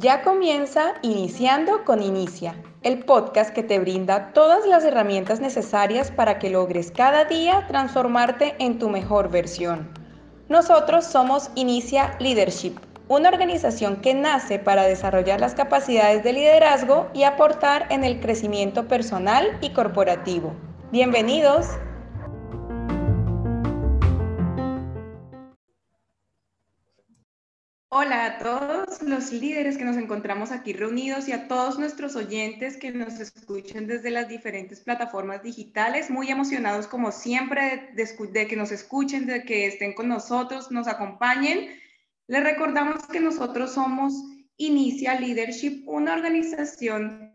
Ya comienza Iniciando con Inicia, el podcast que te brinda todas las herramientas necesarias para que logres cada día transformarte en tu mejor versión. Nosotros somos Inicia Leadership, una organización que nace para desarrollar las capacidades de liderazgo y aportar en el crecimiento personal y corporativo. Bienvenidos. Hola a todos los líderes que nos encontramos aquí reunidos y a todos nuestros oyentes que nos escuchan desde las diferentes plataformas digitales, muy emocionados como siempre de, que nos escuchen, de que estén con nosotros, nos acompañen. Les recordamos que nosotros somos Inicia Leadership, una organización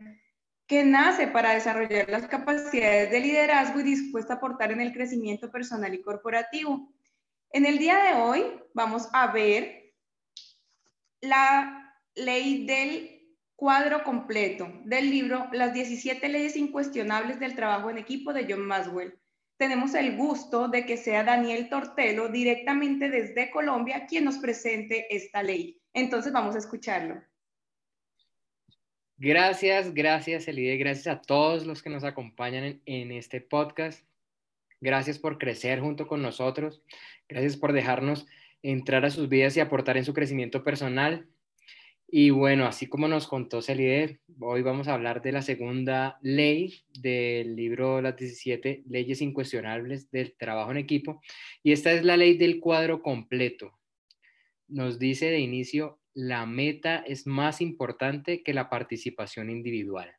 que nace para desarrollar las capacidades de liderazgo y dispuesta a aportar en el crecimiento personal y corporativo. En el día de hoy vamos a ver la ley del cuadro completo del libro Las 17 leyes incuestionables del trabajo en equipo de John Maswell. Tenemos el gusto de que sea Daniel Tortelo directamente desde Colombia quien nos presente esta ley. Entonces vamos a escucharlo. Gracias, gracias Elide, gracias a todos los que nos acompañan en, en este podcast. Gracias por crecer junto con nosotros. Gracias por dejarnos entrar a sus vidas y aportar en su crecimiento personal. Y bueno, así como nos contó Celide, hoy vamos a hablar de la segunda ley del libro Las 17 leyes incuestionables del trabajo en equipo. Y esta es la ley del cuadro completo. Nos dice de inicio, la meta es más importante que la participación individual.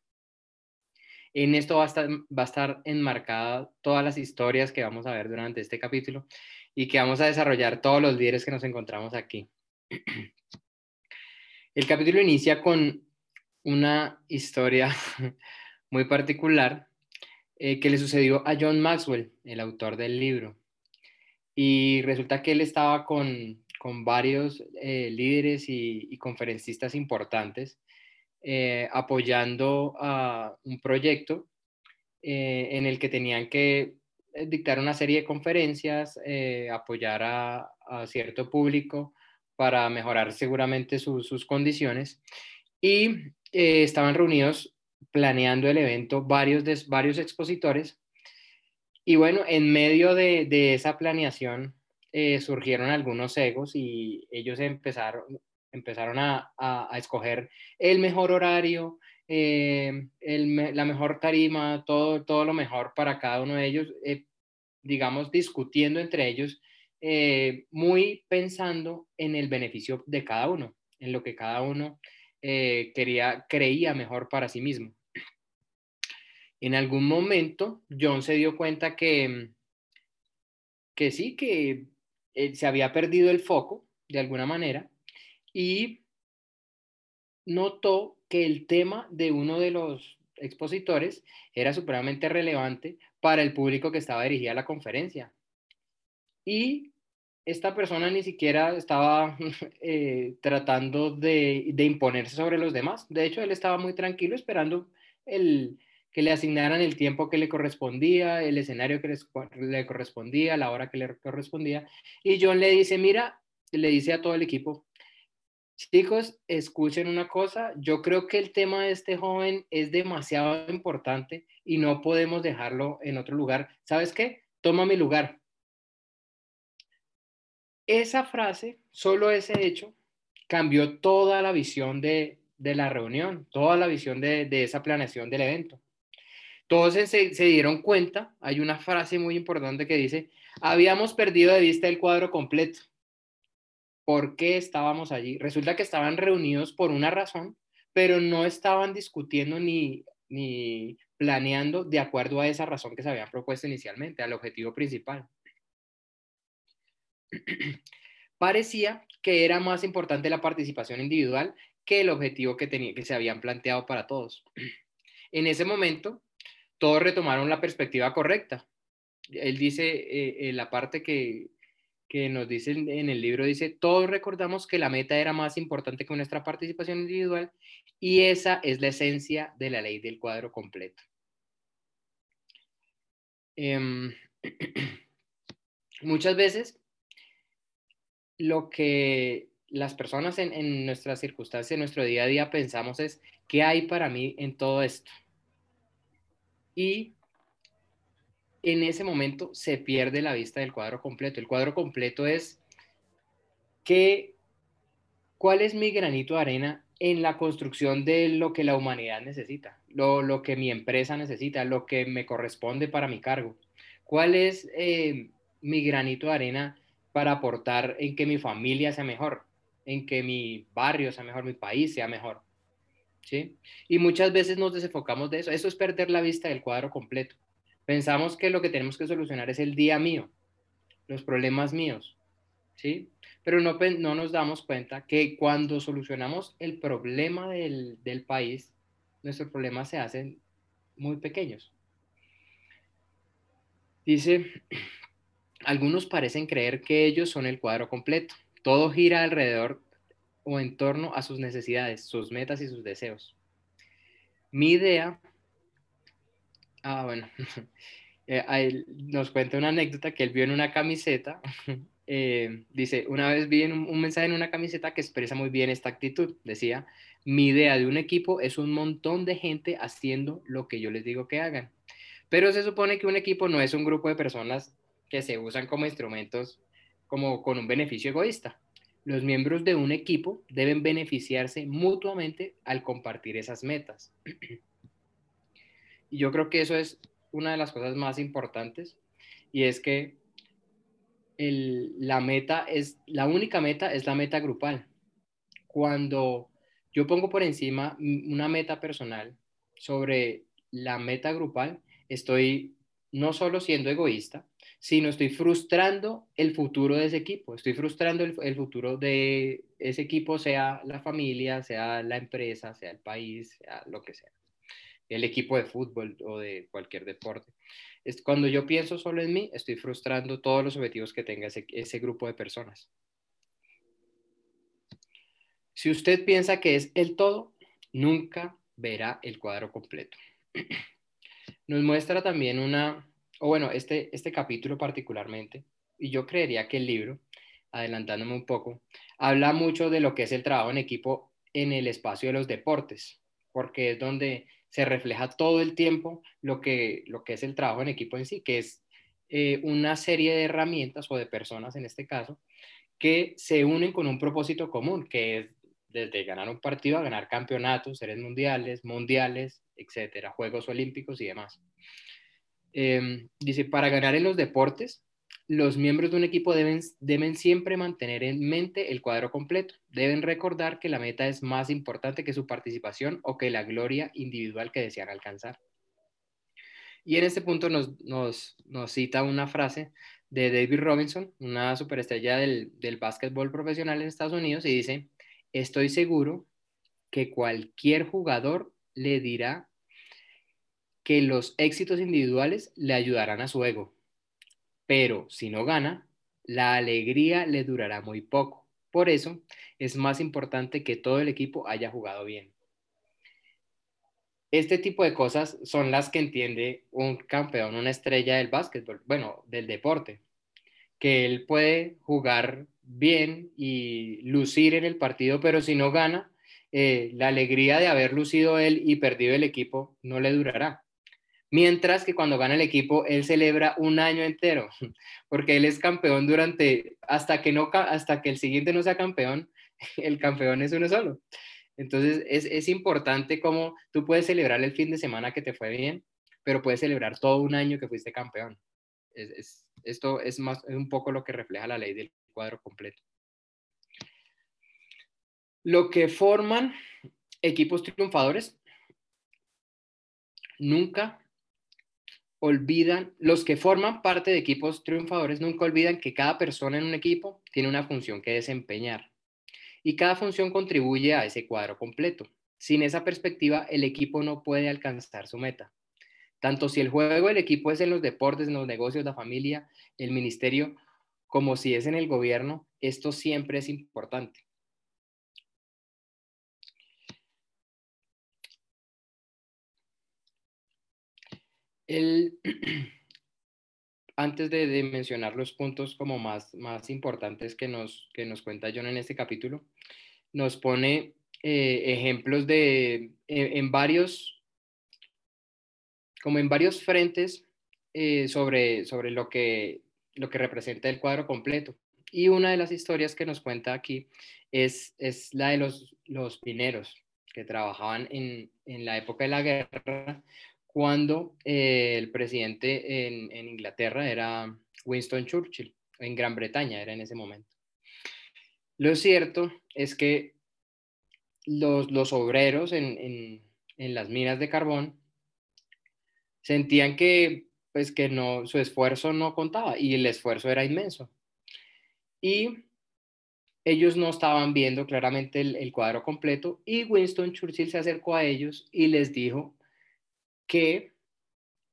En esto va a estar, va a estar enmarcada todas las historias que vamos a ver durante este capítulo y que vamos a desarrollar todos los líderes que nos encontramos aquí. El capítulo inicia con una historia muy particular eh, que le sucedió a John Maxwell, el autor del libro. Y resulta que él estaba con, varios eh, líderes y, conferencistas importantes eh, apoyando a un proyecto en el que tenían que dictar una serie de conferencias, eh, apoyar a, cierto público para mejorar seguramente sus condiciones. Y eh, estaban reunidos planeando el evento varios, de, varios expositores. Y bueno, en medio de, esa planeación surgieron algunos egos y ellos empezaron, empezaron a, a escoger el mejor horario, eh, la mejor tarima, todo, todo lo mejor para cada uno de ellos, eh, digamos, discutiendo entre ellos, eh, muy pensando en el beneficio de cada uno, en lo que cada uno quería, creía mejor para sí mismo. En algún momento, John se dio cuenta que, que sí, que se había perdido el foco de alguna manera y notó que el tema de uno de los expositores era supremamente relevante para el público que estaba dirigida a la conferencia. Y esta persona ni siquiera estaba eh, tratando de, imponerse sobre los demás. De hecho, él estaba muy tranquilo esperando el, que le asignaran el tiempo que le correspondía, el escenario que le correspondía, la hora que le correspondía. Y John le dice, mira, le dice a todo el equipo, Chicos, escuchen una cosa, yo creo que el tema de este joven es demasiado importante y no podemos dejarlo en otro lugar. ¿Sabes qué? Toma mi lugar. Esa frase, solo ese hecho, cambió toda la visión de, la reunión, toda la visión de, esa planeación del evento. Todos se, se dieron cuenta, hay una frase muy importante que dice, habíamos perdido de vista el cuadro completo por qué estábamos allí. Resulta que estaban reunidos por una razón, pero no estaban discutiendo ni, ni planeando de acuerdo a esa razón que se habían propuesto inicialmente, al objetivo principal. Parecía que era más importante la participación individual que el objetivo que, tenía, que se habían planteado para todos. En ese momento, todos retomaron la perspectiva correcta. Él dice eh, la parte que, que nos dice en el libro, dice, todos recordamos que la meta era más importante que nuestra participación individual y esa es la esencia de la ley del cuadro completo. Em, Muchas veces lo que las personas en, en nuestras circunstancias, en nuestro día a día pensamos es, ¿qué hay para mí en todo esto? Y en ese momento se pierde la vista del cuadro completo. El cuadro completo es que, cuál es mi granito de arena en la construcción de lo que la humanidad necesita, lo, lo que mi empresa necesita, lo que me corresponde para mi cargo. ¿Cuál es eh, mi granito de arena para aportar en que mi familia sea mejor, en que mi barrio sea mejor, mi país sea mejor? ¿Sí? Y muchas veces nos desenfocamos de eso. Eso es perder la vista del cuadro completo. Pensamos que lo que tenemos que solucionar es el día mío, los problemas míos, ¿sí? Pero no, no nos damos cuenta que cuando solucionamos el problema del, del país, nuestros problemas se hacen muy pequeños. Dice, algunos parecen creer que ellos son el cuadro completo. Todo gira alrededor o en torno a sus necesidades, sus metas y sus deseos. Mi idea Ah, bueno. Eh, nos cuenta una anécdota que él vio en una camiseta. Eh, dice, una vez vi un, un, mensaje en una camiseta que expresa muy bien esta actitud. Decía, mi idea de un equipo es un montón de gente haciendo lo que yo les digo que hagan. Pero se supone que un equipo no es un grupo de personas que se usan como instrumentos como con un beneficio egoísta. Los miembros de un equipo deben beneficiarse mutuamente al compartir esas metas. Y yo creo que eso es una de las cosas más importantes y es que la meta es, la única meta es la meta grupal. Cuando yo pongo por encima una meta personal sobre la meta grupal, estoy no solo siendo egoísta, sino estoy frustrando el futuro de ese equipo, estoy frustrando el, el, futuro de ese equipo, sea la familia, sea la empresa, sea el país, sea lo que sea el equipo de fútbol o de cualquier deporte. Es, cuando yo pienso solo en mí, estoy frustrando todos los objetivos que tenga ese, ese grupo de personas. Si usted piensa que es el todo, nunca verá el cuadro completo. Nos muestra también una, o bueno, este, este capítulo particularmente, y yo creería que el libro, adelantándome un poco, habla mucho de lo que es el trabajo en equipo en el espacio de los deportes, porque es donde se refleja todo el tiempo lo que, lo que es el trabajo en equipo en sí, que es eh, una serie de herramientas o de personas en este caso que se unen con un propósito común, que es desde ganar un partido a ganar campeonatos, series mundiales, mundiales, etcétera, Juegos Olímpicos y demás. Em, dice, para ganar en los deportes, los miembros de un equipo deben, deben siempre mantener en mente el cuadro completo. Deben recordar que la meta es más importante que su participación o que la gloria individual que desean alcanzar. Y en este punto nos, nos, nos cita una frase de David Robinson, una superestrella del, del básquetbol profesional en Estados Unidos, y dice, estoy seguro que cualquier jugador le dirá que los éxitos individuales le ayudarán a su ego pero si no gana, la alegría le durará muy poco. Por eso es más importante que todo el equipo haya jugado bien. Este tipo de cosas son las que entiende un campeón, una estrella del básquetbol, bueno, del deporte, que él puede jugar bien y lucir en el partido, pero si no gana, eh, la alegría de haber lucido él y perdido el equipo no le durará. Mientras que cuando gana el equipo, él celebra un año entero, porque él es campeón durante, hasta que, no, hasta que el siguiente no sea campeón, el campeón es uno solo. Entonces, es, es importante cómo tú puedes celebrar el fin de semana que te fue bien, pero puedes celebrar todo un año que fuiste campeón. Es, es, esto es, más, es un poco lo que refleja la ley del cuadro completo. Lo que forman equipos triunfadores nunca olvidan, los que forman parte de equipos triunfadores nunca olvidan que cada persona en un equipo tiene una función que desempeñar y cada función contribuye a ese cuadro completo. Sin esa perspectiva, el equipo no puede alcanzar su meta. Tanto si el juego del equipo es en los deportes, en los negocios, la familia, el ministerio, como si es en el gobierno, esto siempre es importante. antes de, mencionar los puntos como más, más importantes que nos, que nos cuenta John en este capítulo, nos pone eh, ejemplos de, en, varios, como en varios frentes eh, sobre, sobre lo, que, lo que representa el cuadro completo. Y una de las historias que nos cuenta aquí es, es la de los, los mineros que trabajaban en, en la época de la guerra cuando eh, el presidente en, Inglaterra era Winston Churchill, en Gran Bretaña era en ese momento. Lo cierto es que los, obreros en, las minas de carbón sentían que, pues, que no, su esfuerzo no contaba y el esfuerzo era inmenso. Y ellos no estaban viendo claramente el cuadro completo y Winston Churchill se acercó a ellos y les dijo que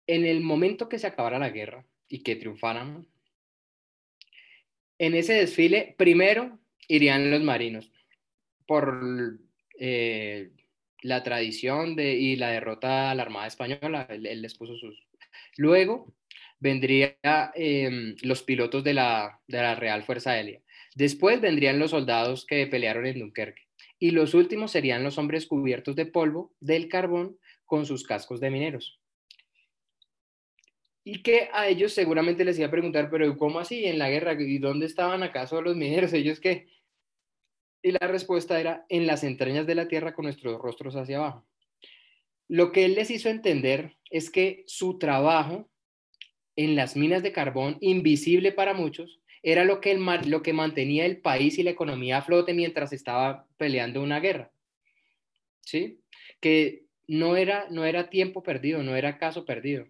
en el momento que se acabara la guerra y que triunfaran, en ese desfile primero irían los marinos por eh, la tradición de, y la derrota a la Armada Española, él, les puso sus... Luego vendrían em, los pilotos de la, de la Real Fuerza Aérea. Después vendrían los soldados que pelearon en Dunkerque. Y los últimos serían los hombres cubiertos de polvo del carbón con sus cascos de mineros. Y que a ellos seguramente les iba a preguntar, pero ¿cómo así en la guerra? ¿Y dónde estaban acaso los mineros? Ellos que... Y la respuesta era, en las entrañas de la tierra con nuestros rostros hacia abajo. Lo que él les hizo entender es que su trabajo en las minas de carbón, invisible para muchos, era lo que, el, lo que mantenía el país y la economía a flote mientras estaba peleando una guerra. ¿Sí? Que no era, no era tiempo perdido, no era caso perdido.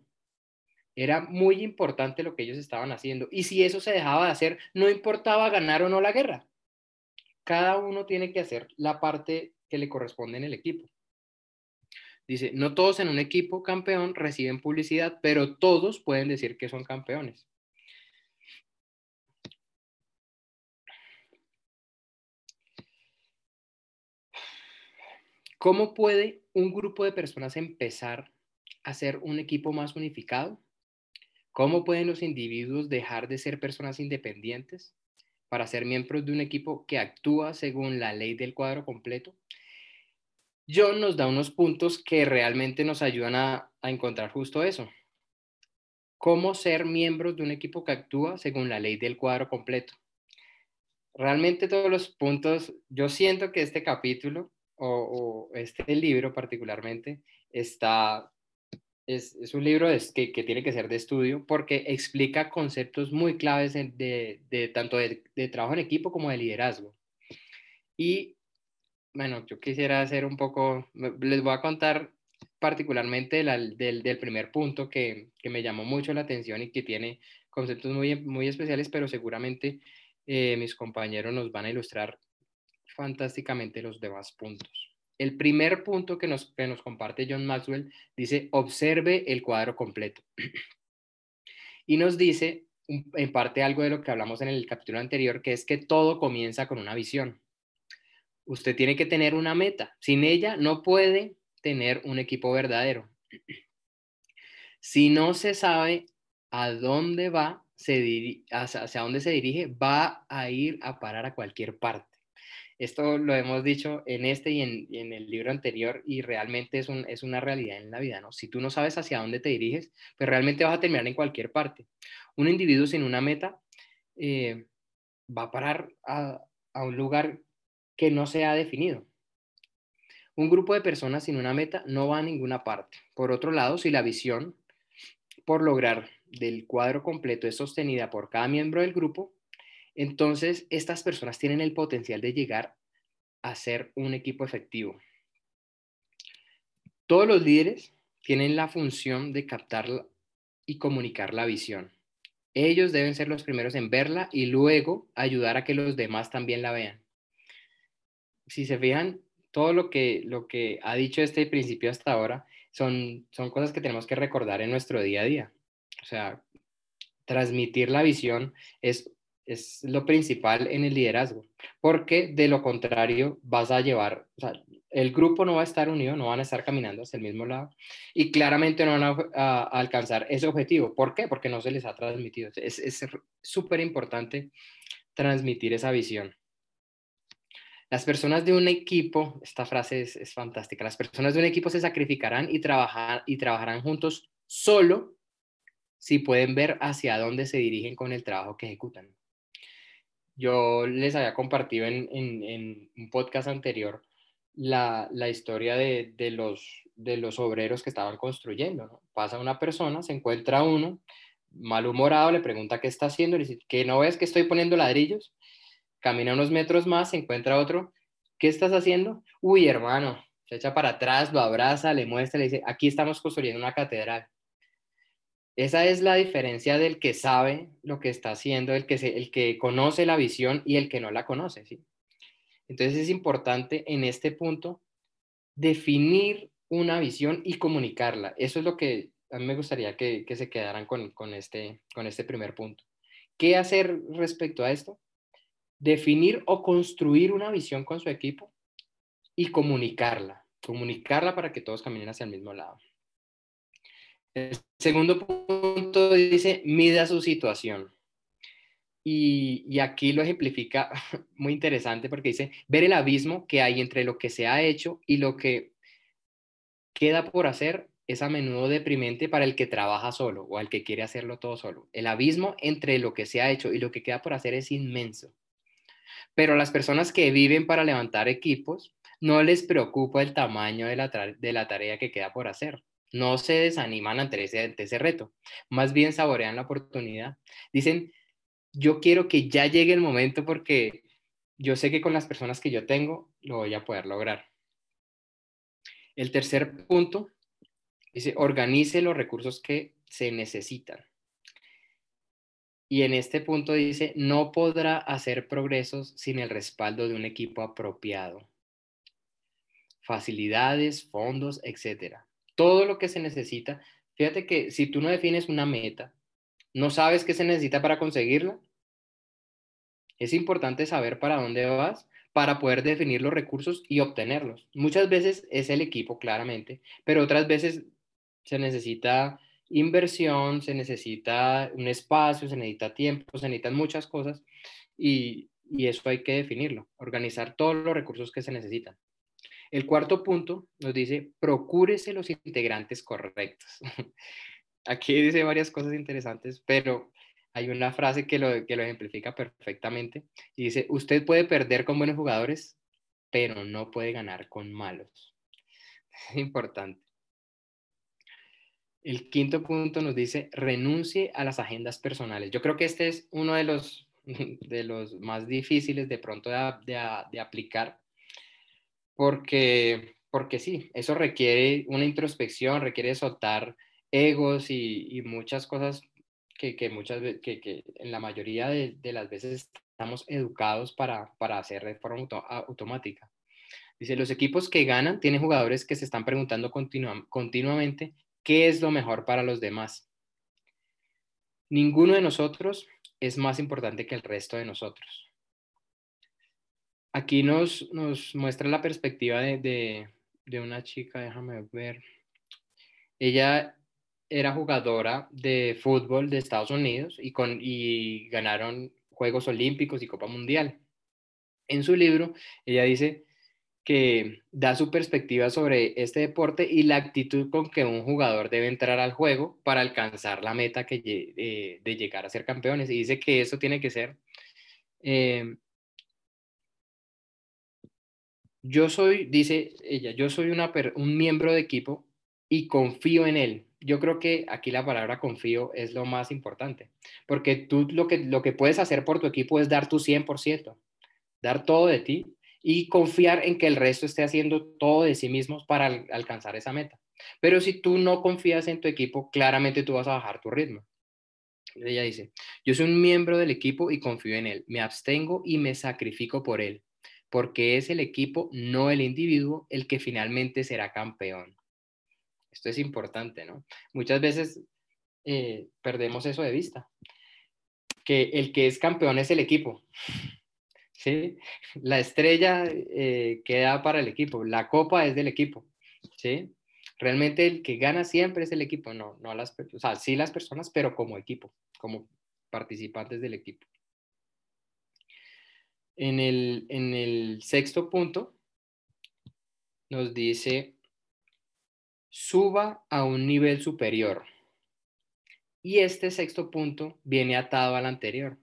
Era muy importante lo que ellos estaban haciendo. Y si eso se dejaba de hacer, no importaba ganar o no la guerra. Cada uno tiene que hacer la parte que le corresponde en el equipo. Dice, no todos en un equipo campeón reciben publicidad, pero todos pueden decir que son campeones. ¿Cómo puede un grupo de personas empezar a ser un equipo más unificado? ¿Cómo pueden los individuos dejar de ser personas independientes para ser miembros de un equipo que actúa según la ley del cuadro completo? John nos da unos puntos que realmente nos ayudan a, encontrar justo eso. ¿Cómo ser miembros de un equipo que actúa según la ley del cuadro completo? Realmente todos los puntos, yo siento que este capítulo o, este libro particularmente está, es, es un libro que, que, tiene que ser de estudio porque explica conceptos muy claves de, de, tanto de, de, trabajo en equipo como de liderazgo. Y bueno, yo quisiera hacer un poco, les voy a contar particularmente del, del, primer punto que, que, me llamó mucho la atención y que tiene conceptos muy, muy especiales, pero seguramente eh, mis compañeros nos van a ilustrar fantásticamente los demás puntos. El primer punto que nos, nos comparte John Maxwell dice, observe el cuadro completo. y nos dice, en parte, algo de lo que hablamos en el capítulo anterior, que es que todo comienza con una visión. Usted tiene que tener una meta. Sin ella no puede tener un equipo verdadero. Si no se sabe a dónde va, se hacia dónde se dirige, va a ir a parar a cualquier parte. Esto lo hemos dicho en este y en, el libro anterior y realmente es, es, una realidad en la vida, ¿no? Si tú no sabes hacia dónde te diriges, pues realmente vas a terminar en cualquier parte. Un individuo sin una meta eh, va a parar a, a un lugar que no se ha definido. Un grupo de personas sin una meta no va a ninguna parte. Por otro lado, si la visión por lograr del cuadro completo es sostenida por cada miembro del grupo, entonces, estas personas tienen el potencial de llegar a ser un equipo efectivo. Todos los líderes tienen la función de captar y comunicar la visión. Ellos deben ser los primeros en verla y luego ayudar a que los demás también la vean. Si se fijan, todo lo que, lo que ha dicho este principio hasta ahora son, son cosas que tenemos que recordar en nuestro día a día. O sea, transmitir la visión es es lo principal en el liderazgo, porque de lo contrario vas a llevar, o sea, el grupo no va a estar unido, no van a estar caminando hacia el mismo lado y claramente no van a, alcanzar ese objetivo. ¿Por qué? Porque no se les ha transmitido. Es súper importante transmitir esa visión. Las personas de un equipo, esta frase es, es, fantástica, las personas de un equipo se sacrificarán y, trabajar, y trabajarán juntos solo si pueden ver hacia dónde se dirigen con el trabajo que ejecutan. Yo les había compartido en, un podcast anterior la, historia de, de, los, de los obreros que estaban construyendo. Pasa una persona, se encuentra uno malhumorado, le pregunta qué está haciendo, le dice, ¿que no ves que estoy poniendo ladrillos? Camina unos metros más, se encuentra otro, ¿qué estás haciendo? Uy, hermano, se echa para atrás, lo abraza, le muestra, le dice, aquí estamos construyendo una catedral. Esa es la diferencia del que sabe lo que está haciendo, el que, el que conoce la visión y el que no la conoce. ¿sí? Entonces es importante en este punto definir una visión y comunicarla. Eso es lo que a mí me gustaría que, se quedaran con, este, con este primer punto. ¿Qué hacer respecto a esto? Definir o construir una visión con su equipo y comunicarla. Comunicarla para que todos caminen hacia el mismo lado. El segundo punto dice, mida su situación. Y, aquí lo ejemplifica muy interesante porque dice, ver el abismo que hay entre lo que se ha hecho y lo que queda por hacer es a menudo deprimente para el que trabaja solo o al que quiere hacerlo todo solo. El abismo entre lo que se ha hecho y lo que queda por hacer es inmenso. Pero las personas que viven para levantar equipos no les preocupa el tamaño de la, de la tarea que queda por hacer no se desaniman ante ese, reto, más bien saborean la oportunidad. Dicen, yo quiero que ya llegue el momento porque yo sé que con las personas que yo tengo lo voy a poder lograr. El tercer punto dice, organice los recursos que se necesitan. Y en este punto dice, no podrá hacer progresos sin el respaldo de un equipo apropiado. Facilidades, fondos, etcétera todo lo que se necesita. Fíjate que si tú no defines una meta, no sabes qué se necesita para conseguirla, es importante saber para dónde vas para poder definir los recursos y obtenerlos. Muchas veces es el equipo, claramente, pero otras veces se necesita inversión, se necesita un espacio, se necesita tiempo, se necesitan muchas cosas y, y eso hay que definirlo, organizar todos los recursos que se necesitan. El cuarto punto nos dice, procúrese los integrantes correctos. Aquí dice varias cosas interesantes, pero hay una frase que lo, que lo ejemplifica perfectamente y dice, usted puede perder con buenos jugadores, pero no puede ganar con malos. Es importante. El quinto punto nos dice, renuncie a las agendas personales. Yo creo que este es uno de los, de los más difíciles de pronto de, de aplicar porque, porque sí, eso requiere una introspección, requiere soltar egos y, muchas cosas que, que muchas que, que, en la mayoría de, las veces estamos educados para, para hacer de forma automática. Dice, los equipos que ganan tienen jugadores que se están preguntando continuamente qué es lo mejor para los demás. Ninguno de nosotros es más importante que el resto de nosotros aquí nos, nos muestra la perspectiva de, una chica, déjame ver. Ella era jugadora de fútbol de Estados Unidos y, con, y ganaron Juegos Olímpicos y Copa Mundial. En su libro, ella dice que da su perspectiva sobre este deporte y la actitud con que un jugador debe entrar al juego para alcanzar la meta que, de, de llegar a ser campeones. Y dice que eso tiene que ser eh, yo soy, dice ella, yo soy un miembro de equipo y confío en él. Yo creo que aquí la palabra confío es lo más importante, porque tú lo que, lo que puedes hacer por tu equipo es dar tu 100%, dar todo de ti y confiar en que el resto esté haciendo todo de sí mismos para alcanzar esa meta. Pero si tú no confías en tu equipo, claramente tú vas a bajar tu ritmo. Ella dice, yo soy un miembro del equipo y confío en él, me abstengo y me sacrifico por él porque es el equipo, no el individuo, el que finalmente será campeón. Esto es importante, ¿no? Muchas veces eh, perdemos eso de vista. que el que es campeón es el equipo. ¿sí? La estrella eh, queda para el equipo, la copa es del equipo. ¿sí? Realmente el que gana siempre es el equipo, no, no las, o sea, sí las personas, pero como equipo, como participantes del equipo. En el, sexto punto nos dice, suba a un nivel superior. Y este sexto punto viene atado al anterior.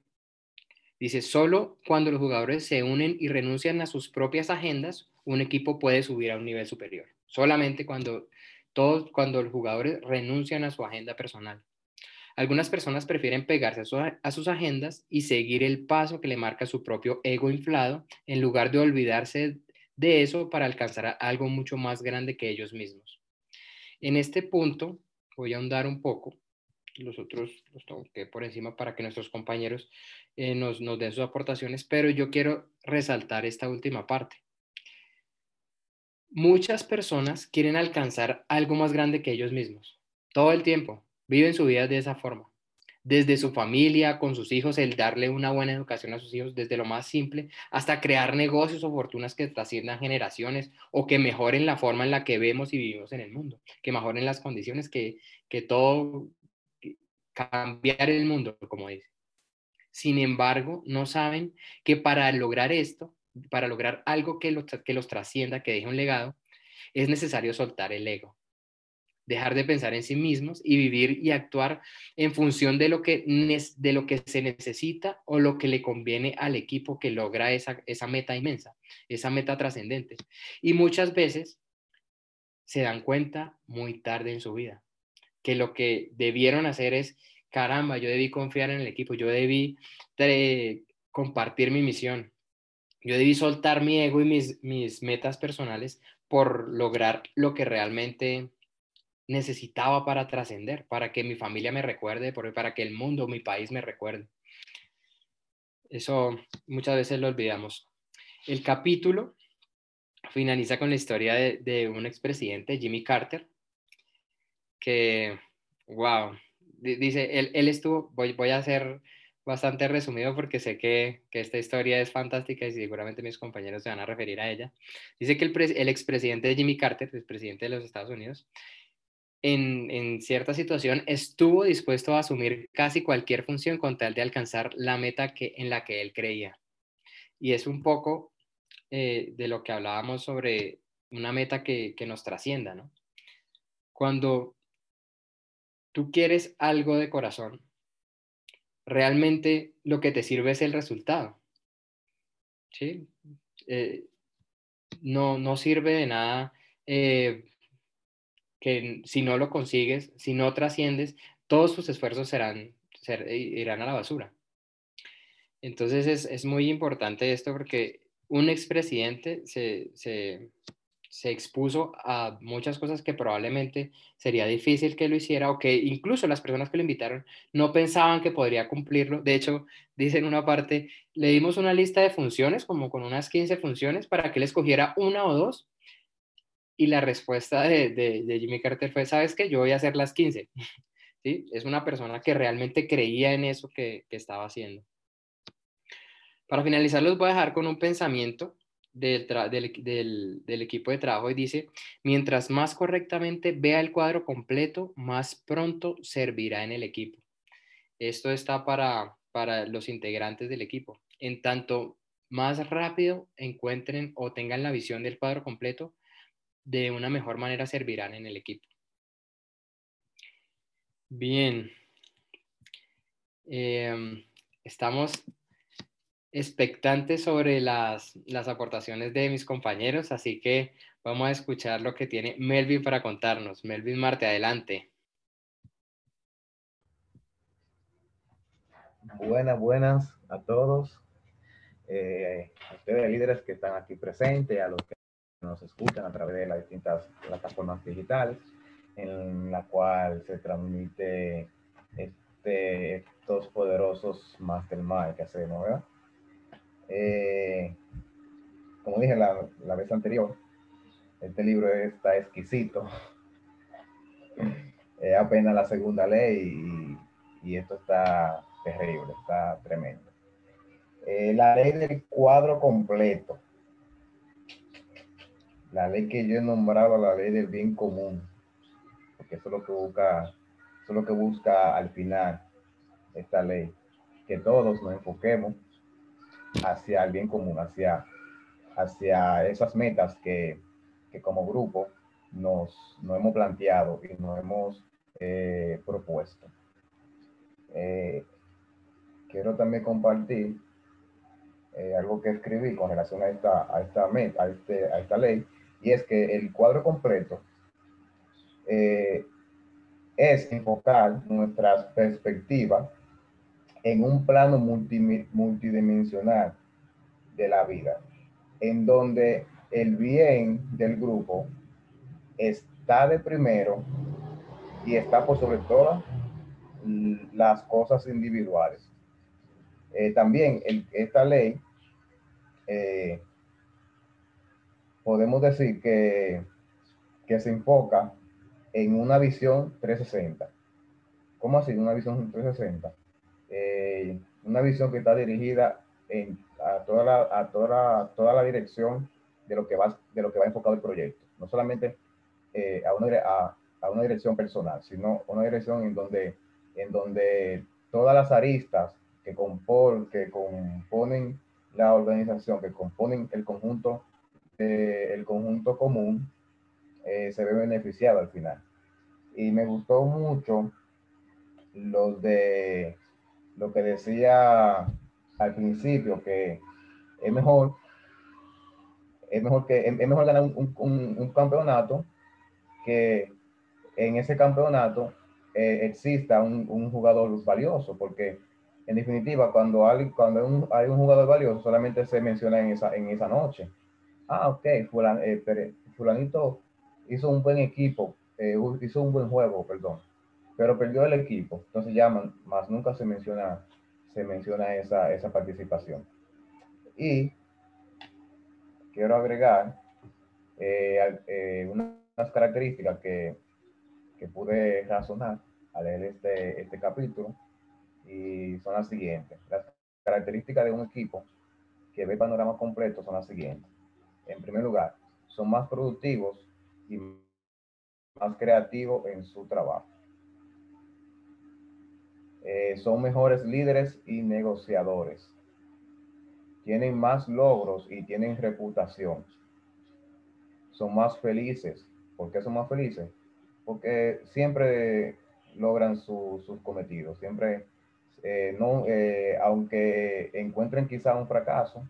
Dice, solo cuando los jugadores se unen y renuncian a sus propias agendas, un equipo puede subir a un nivel superior. Solamente cuando todos, cuando los jugadores renuncian a su agenda personal. Algunas personas prefieren pegarse a, sus agendas y seguir el paso que le marca su propio ego inflado en lugar de olvidarse de eso para alcanzar algo mucho más grande que ellos mismos. En este punto voy a ahondar un poco los otros los toqué por encima para que nuestros compañeros eh, nos, nos den sus aportaciones, pero yo quiero resaltar esta última parte. Muchas personas quieren alcanzar algo más grande que ellos mismos, todo el tiempo, viven su vida de esa forma. Desde su familia, con sus hijos, el darle una buena educación a sus hijos, desde lo más simple, hasta crear negocios o fortunas que trasciendan generaciones o que mejoren la forma en la que vemos y vivimos en el mundo, que mejoren las condiciones, que, que todo cambiar el mundo, como dice. Sin embargo, no saben que para lograr esto, para lograr algo que los, que los trascienda, que deje un legado, es necesario soltar el ego, dejar de pensar en sí mismos y vivir y actuar en función de lo que, de lo que se necesita o lo que le conviene al equipo que logra esa, esa meta inmensa, esa meta trascendente. Y muchas veces se dan cuenta muy tarde en su vida que lo que debieron hacer es, caramba, yo debí confiar en el equipo, yo debí compartir mi misión, yo debí soltar mi ego y mis, mis metas personales por lograr lo que realmente necesitaba para trascender, para que mi familia me recuerde, para que el mundo, mi país me recuerde. Eso muchas veces lo olvidamos. El capítulo finaliza con la historia de, de un expresidente, Jimmy Carter, que, wow, dice, él, él estuvo, voy, voy a hacer bastante resumido porque sé que, que, esta historia es fantástica y seguramente mis compañeros se van a referir a ella. Dice que el, el expresidente Jimmy Carter, el presidente de los Estados Unidos, en, cierta situación estuvo dispuesto a asumir casi cualquier función con tal de alcanzar la meta que, en la que él creía. Y es un poco eh, de lo que hablábamos sobre una meta que, que nos trascienda, ¿no? Cuando tú quieres algo de corazón, realmente lo que te sirve es el resultado. ¿Sí? Eh, no, no sirve de nada eh, que si no lo consigues, si no trasciendes, todos tus esfuerzos serán, irán a la basura. Entonces es, es muy importante esto porque un expresidente se, se, se expuso a muchas cosas que probablemente sería difícil que lo hiciera o que incluso las personas que lo invitaron no pensaban que podría cumplirlo. De hecho, dice en una parte, le dimos una lista de funciones, como con unas 15 funciones, para que él escogiera una o dos. Y la respuesta de, Jimmy Carter fue, ¿sabes qué? Yo voy a hacer las 15. ¿Sí? Es una persona que realmente creía en eso que, que estaba haciendo. Para finalizar, los voy a dejar con un pensamiento del, del, equipo de trabajo y dice, mientras más correctamente vea el cuadro completo, más pronto servirá en el equipo. Esto está para, para los integrantes del equipo. En tanto más rápido encuentren o tengan la visión del cuadro completo, de una mejor manera servirán en el equipo. Bien. Em, estamos expectante sobre las, las aportaciones de mis compañeros, así que vamos a escuchar lo que tiene Melvin para contarnos. Melvin Marte, adelante. Buenas, buenas a todos. Eh, a ustedes líderes que están aquí presentes, a los que nos escuchan a través de las distintas plataformas digitales en la cual se transmite este, estos poderosos mastermind que hacemos, ¿verdad? Eh, como dije la, la, vez anterior, este libro está exquisito. Es apenas la segunda ley y, esto está terrible, está tremendo. Eh, la ley del cuadro completo. La ley que yo he nombrado la ley del bien común, porque eso es lo que busca, eso es lo que busca al final esta ley, que todos nos enfoquemos hacia el bien común, hacia, hacia esas metas que, que como grupo nos, nos, hemos planteado y nos hemos eh, propuesto. Eh, quiero también compartir eh, algo que escribí con relación a esta, a esta, meta, a, este, a esta ley, y es que el cuadro completo es enfocar nuestras perspectivas en un plano multidimensional de la vida, en donde el bien del grupo está de primero y está por sobre todas las cosas individuales. Eh, también esta ley, eh, podemos decir que, que se enfoca en una visión 360. ¿Cómo así? Una visión 360. Eh, una visión que está dirigida en, a, toda la, a toda, toda la dirección de lo, que va, de lo que va enfocado el proyecto. No solamente eh, a, una, a, a, una dirección personal, sino una dirección en donde, en donde todas las aristas que, compon, que componen la organización, que componen el conjunto, el conjunto común, eh, se ve beneficiado al final. Y me gustó mucho los de lo que decía al principio, que es mejor, es mejor, que, es mejor ganar un, un, un campeonato que en ese campeonato eh, exista un, un, jugador valioso, porque en definitiva, cuando hay, cuando hay un, hay un, jugador valioso, solamente se menciona en esa, en esa noche. Ah, ok, eh, fulanito hizo un buen equipo, eh, hizo un buen juego, perdón, pero perdió el equipo. Entonces ya más nunca se menciona, se menciona esa, esa participación. Y quiero agregar eh, eh, unas características que, que, pude razonar al leer este, este capítulo y son las siguientes. Las características de un equipo que ve panorama completo son las siguientes. En primer lugar, son más productivos y más creativos en su trabajo. Eh, son mejores líderes y negociadores. Tienen más logros y tienen reputación. Son más felices. ¿Por qué son más felices? Porque siempre logran sus cometidos. Siempre, eh, no, eh, aunque encuentren quizá un fracaso,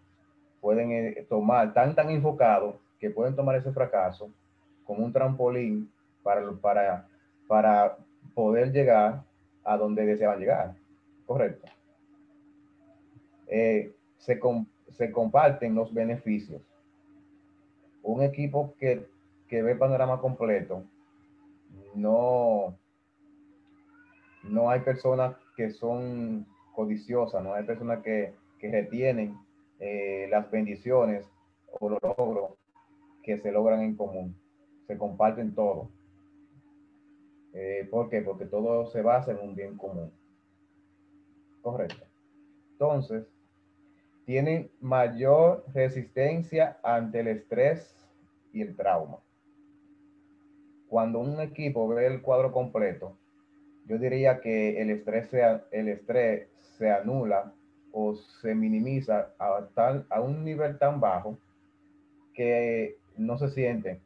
pueden tomar tan, tan enfocado que pueden tomar ese fracaso como un trampolín para, para, para poder llegar a donde deseaban llegar. Correcto. Eh, se, se, comparten los beneficios. Un equipo que, que ve el panorama completo, no, no hay personas que son codiciosas, no hay personas que, que retienen eh, las bendiciones o los logros que se logran en común. Se comparten todo. Eh, ¿Por qué? Porque todo se basa en un bien común. Correcto. Entonces, tienen mayor resistencia ante el estrés y el trauma. Cuando un equipo ve el cuadro completo, yo diría que el estrés el estrés se anula o se minimiza a, tal, a un nivel tan bajo que no se siente,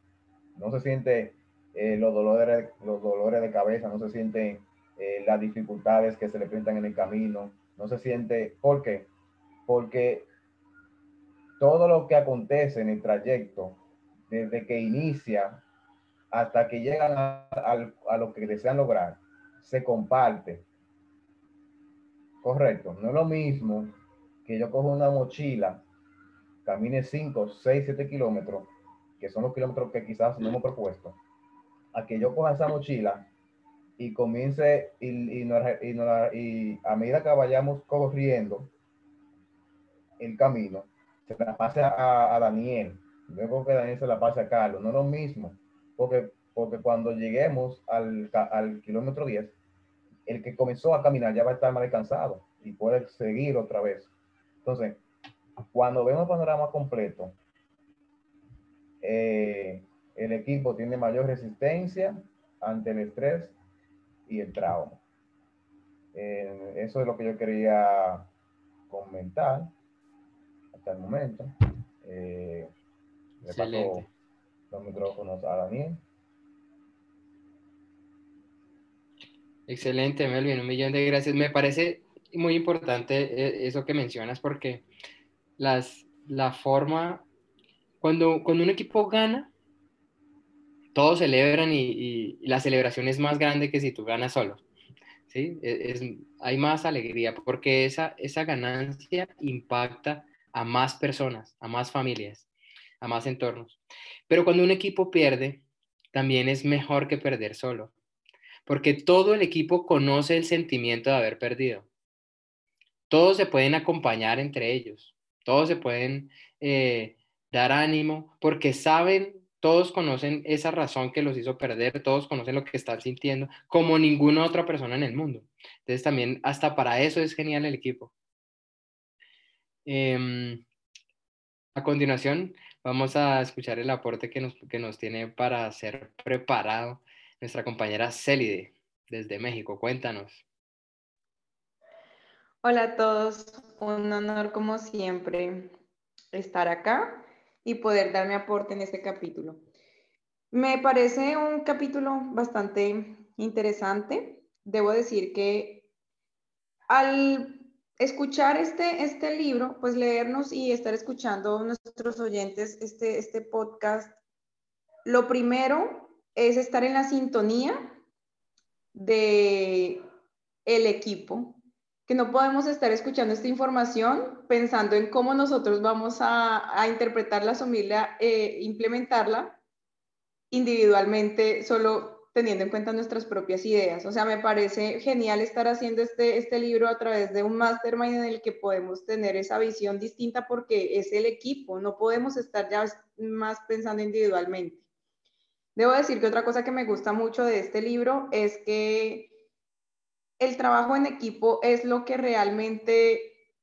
no se siente eh, los, dolores, los dolores de cabeza, no se sienten eh, las dificultades que se le presentan en el camino, no se siente, ¿por qué? Porque todo lo que acontece en el trayecto, desde que inicia hasta que llegan a, a, lo que desean lograr, se comparte. Correcto, no es lo mismo que yo cojo una mochila, camine 5, 6, 7 kilómetros, que son los kilómetros que quizás no hemos propuesto, a que yo coja esa mochila y comience y, y, y, a medida que vayamos corriendo el camino, se la pase a, a, Daniel, luego que Daniel se la pase a Carlos, no es lo mismo, porque, porque cuando lleguemos al, al kilómetro 10, el que comenzó a caminar ya va a estar más descansado y puede seguir otra vez. Entonces, cuando vemos el panorama completo, eh, el equipo tiene mayor resistencia ante el estrés y el trauma. Eh, eso es lo que yo quería comentar hasta el momento. Eh, le paso los micrófonos a Daniel. Excelente, Melvin, un millón de gracias. Me parece muy importante eh, eso que mencionas porque las, la forma, cuando, cuando un equipo gana, todos celebran y, la celebración es más grande que si tú ganas solo. ¿sí? E, es, hay más alegría porque esa, esa ganancia impacta a más personas, a más familias, a más entornos. Pero cuando un equipo pierde, también es mejor que perder solo, porque todo el equipo conoce el sentimiento de haber perdido. Todos se pueden acompañar entre ellos, todos se pueden eh, dar ánimo, porque saben todos conocen esa razón que los hizo perder, todos conocen lo que están sintiendo, como ninguna otra persona en el mundo. Entonces también hasta para eso es genial el equipo. Em, a continuación vamos a escuchar el aporte que nos, que nos tiene para ser preparado nuestra compañera Célide desde México. Cuéntanos. Hola a todos, un honor como siempre estar acá y poder dar mi aporte en este capítulo. Me parece un capítulo bastante interesante. Debo decir que al escuchar este, este libro, pues leernos y estar escuchando nuestros oyentes este, este podcast, lo primero es estar en la sintonía de el equipo, que no podemos estar escuchando esta información pensando en cómo nosotros vamos a, a interpretar la familia, e implementarla individualmente, solo teniendo en cuenta nuestras propias ideas. O sea, me parece genial estar haciendo este, este libro a través de un mastermind en el que podemos tener esa visión distinta porque es el equipo, no podemos estar ya más pensando individualmente. Debo decir que otra cosa que me gusta mucho de este libro es que el trabajo en equipo es lo que realmente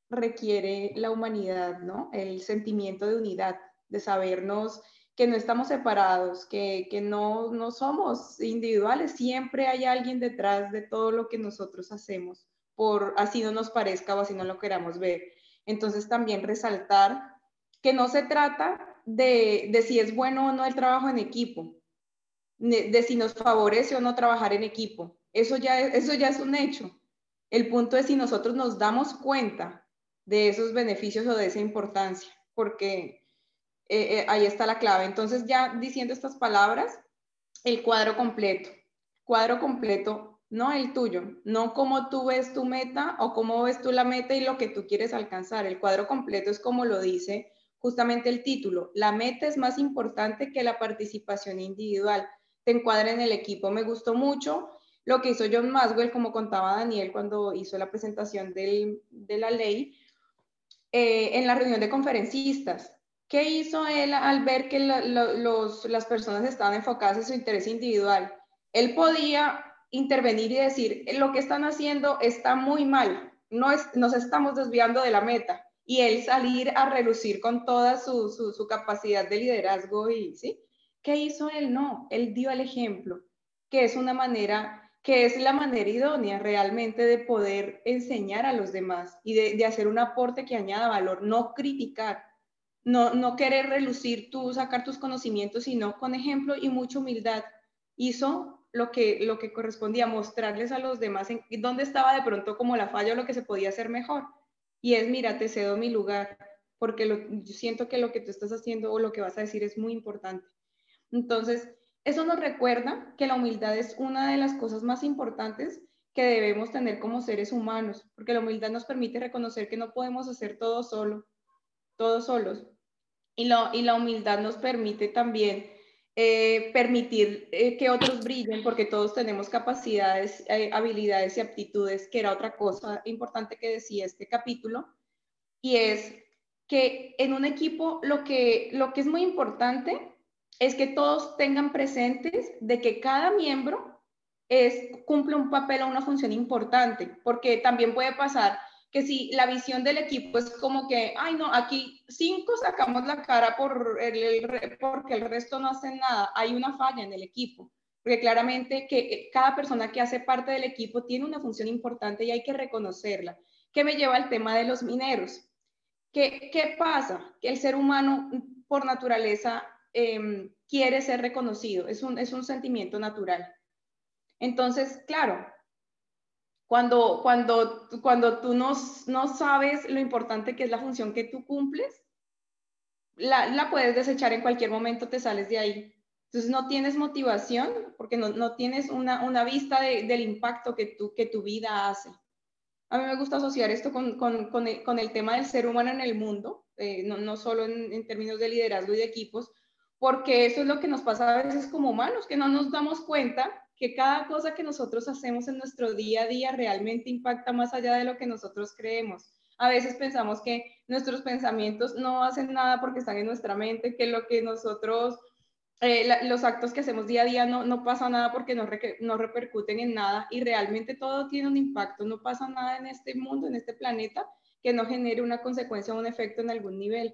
requiere la humanidad, ¿no? El sentimiento de unidad, de sabernos que no estamos separados, que, que no, no somos individuales, siempre hay alguien detrás de todo lo que nosotros hacemos, por así no nos parezca o así no lo queramos ver. Entonces también resaltar que no se trata de, de si es bueno o no el trabajo en equipo, de, si nos favorece o no trabajar en equipo. Eso ya, eso ya es un hecho. El punto es si nosotros nos damos cuenta de esos beneficios o de esa importancia, porque eh, eh, ahí está la clave. Entonces ya diciendo estas palabras, el cuadro completo. Cuadro completo, no el tuyo, no cómo tú ves tu meta o cómo ves tú la meta y lo que tú quieres alcanzar. El cuadro completo es como lo dice justamente el título. La meta es más importante que la participación individual te encuadra en el equipo. Me gustó mucho lo que hizo John Maswell, como contaba Daniel cuando hizo la presentación de la ley, eh, en la reunión de conferencistas. ¿Qué hizo él al ver que las personas estaban enfocadas en su interés individual? Él podía intervenir y decir, lo que están haciendo está muy mal, no es, nos estamos desviando de la meta. Y él salir a relucir con toda su, capacidad de liderazgo y, ¿sí? ¿Qué hizo él? No, él dio el ejemplo, que es una manera, que es la manera idónea realmente de poder enseñar a los demás y de, hacer un aporte que añada valor, no criticar, no, no querer relucir tú, sacar tus conocimientos, sino con ejemplo y mucha humildad. Hizo lo que, lo que correspondía, mostrarles a los demás en dónde estaba de pronto como la falla o lo que se podía hacer mejor. Y es, mira, te cedo mi lugar, porque yo siento que lo que tú estás haciendo o lo que vas a decir es muy importante. Entonces, eso nos recuerda que la humildad es una de las cosas más importantes que debemos tener como seres humanos, porque la humildad nos permite reconocer que no podemos hacer todo solo, todos solos. Y, y la humildad nos permite también eh, permitir eh, que otros brillen, porque todos tenemos capacidades, eh, habilidades y aptitudes, que era otra cosa importante que decía este capítulo, y es que en un equipo lo que, lo que es muy importante es que todos tengan presentes de que cada miembro es, cumple un papel o una función importante, porque también puede pasar que si la visión del equipo es como que, ay no, aquí cinco sacamos la cara por el, porque el resto no hace nada, hay una falla en el equipo, porque claramente que cada persona que hace parte del equipo tiene una función importante y hay que reconocerla, que me lleva al tema de los mineros. ¿Qué, qué pasa? Que el ser humano por naturaleza em, quiere ser reconocido, es un, es un sentimiento natural. Entonces, claro, cuando, cuando, cuando tú no, no sabes lo importante que es la función que tú cumples, la, la, puedes desechar en cualquier momento, te sales de ahí. Entonces no tienes motivación porque no, no tienes una, una vista de, del impacto que, tú, que tu vida hace. A mí me gusta asociar esto con, con, con, el, con el, tema del ser humano en el mundo, eh, no, no, solo en términos de liderazgo y de equipos, porque eso es lo que nos pasa a veces como humanos, que no nos damos cuenta que cada cosa que nosotros hacemos en nuestro día a día realmente impacta más allá de lo que nosotros creemos. A veces pensamos que nuestros pensamientos no hacen nada porque están en nuestra mente, que lo que nosotros, eh, los actos que hacemos día a día no, no pasa nada porque no, no repercuten en nada y realmente todo tiene un impacto, no pasa nada en este mundo, en este planeta que no genere una consecuencia o un efecto en algún nivel.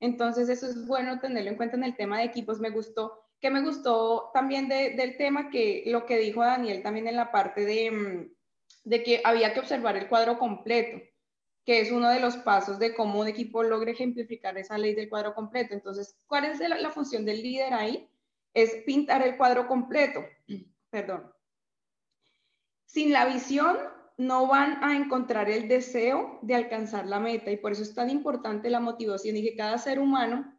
Entonces eso es bueno tenerlo en cuenta en el tema de equipos. Me gustó que me gustó también del tema, que lo que dijo Daniel también en la parte de, mm, de que había que observar el cuadro completo, que es uno de los pasos de cómo un equipo logre ejemplificar esa ley del cuadro completo. Entonces, ¿cuál es la, la función del líder ahí? Es pintar el cuadro completo. Perdón. Sin la visión no van a encontrar el deseo de alcanzar la meta y por eso es tan importante la motivación y que cada ser humano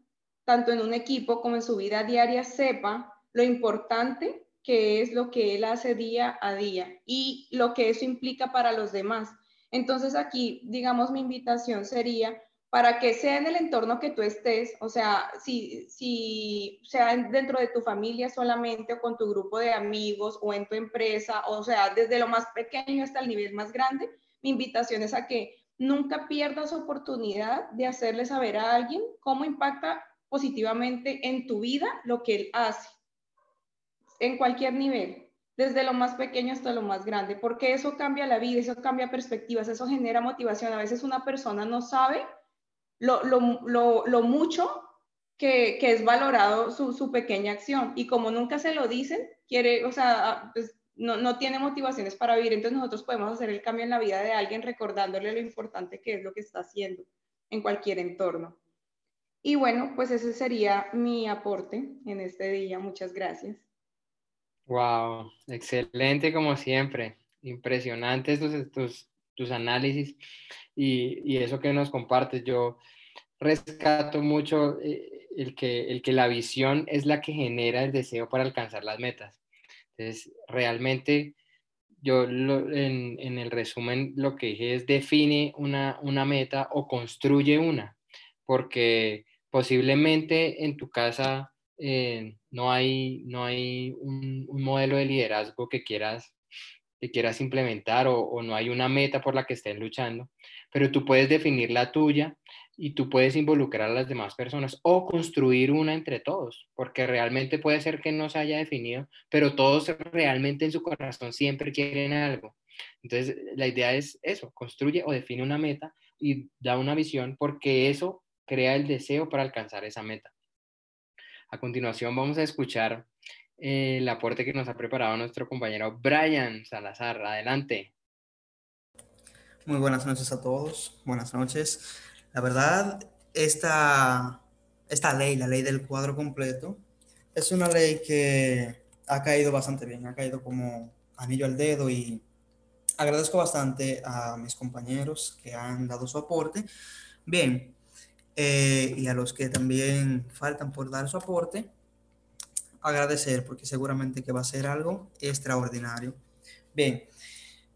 tanto en un equipo como en su vida diaria, sepa lo importante que es lo que él hace día a día y lo que eso implica para los demás. Entonces aquí, digamos, mi invitación sería para que sea en el entorno que tú estés, o sea, si, si sea dentro de tu familia solamente o con tu grupo de amigos o en tu empresa, o sea, desde lo más pequeño hasta el nivel más grande, mi invitación es a que nunca pierdas oportunidad de hacerle saber a alguien cómo impacta positivamente en tu vida lo que Él hace, en cualquier nivel, desde lo más pequeño hasta lo más grande, porque eso cambia la vida, eso cambia perspectivas, eso genera motivación. A veces una persona no sabe lo, mucho que, es valorado su, pequeña acción y como nunca se lo dicen, quiere, o sea, pues, no, no, tiene motivaciones para vivir, entonces nosotros podemos hacer el cambio en la vida de alguien recordándole lo importante que es lo que está haciendo en cualquier entorno. Y bueno, pues ese sería mi aporte en este día. Muchas gracias. Wow, excelente como siempre. Impresionantes tus, tus, tus análisis y, y, eso que nos compartes. Yo rescato mucho eh, el, que, el que la visión es la que genera el deseo para alcanzar las metas. Entonces, realmente yo en, en, el resumen lo que dije es define una, una meta o construye una, porque posiblemente en tu casa eh, no hay, no hay un, modelo de liderazgo que quieras, que quieras implementar o, o, no hay una meta por la que estén luchando, pero tú puedes definir la tuya y tú puedes involucrar a las demás personas o construir una entre todos, porque realmente puede ser que no se haya definido, pero todos realmente en su corazón siempre quieren algo. Entonces, la idea es eso, construye o define una meta y da una visión, porque eso crea el deseo para alcanzar esa meta. A continuación vamos a escuchar el aporte que nos ha preparado nuestro compañero Brian Salazar. Adelante. Muy buenas noches a todos. Buenas noches. La verdad, esta, esta ley, la ley del cuadro completo, es una ley que ha caído bastante bien, ha caído como anillo al dedo y agradezco bastante a mis compañeros que han dado su aporte. Bien, eh, y a los que también faltan por dar su aporte, agradecer porque seguramente que va a ser algo extraordinario. Bien,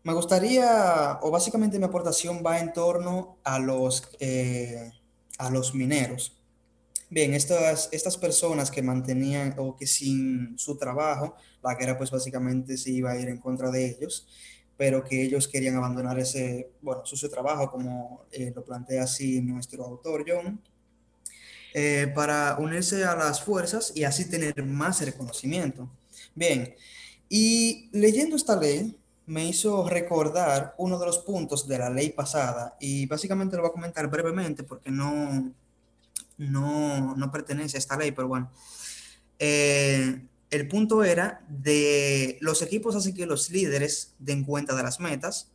me gustaría, o básicamente mi aportación va en torno a los, eh, a los mineros. Bien, estas, estas personas que mantenían o que sin su trabajo, la guerra pues básicamente se iba a ir en contra de ellos, pero que ellos querían abandonar ese, bueno, su trabajo, como eh, lo plantea así nuestro autor John, eh, para unirse a las fuerzas y así tener más reconocimiento. Bien, y leyendo esta ley, me hizo recordar uno de los puntos de la ley pasada y básicamente lo voy a comentar brevemente porque no, no, no pertenece a esta ley, pero bueno. Eh, el punto era de los equipos, así que los líderes den cuenta de las metas.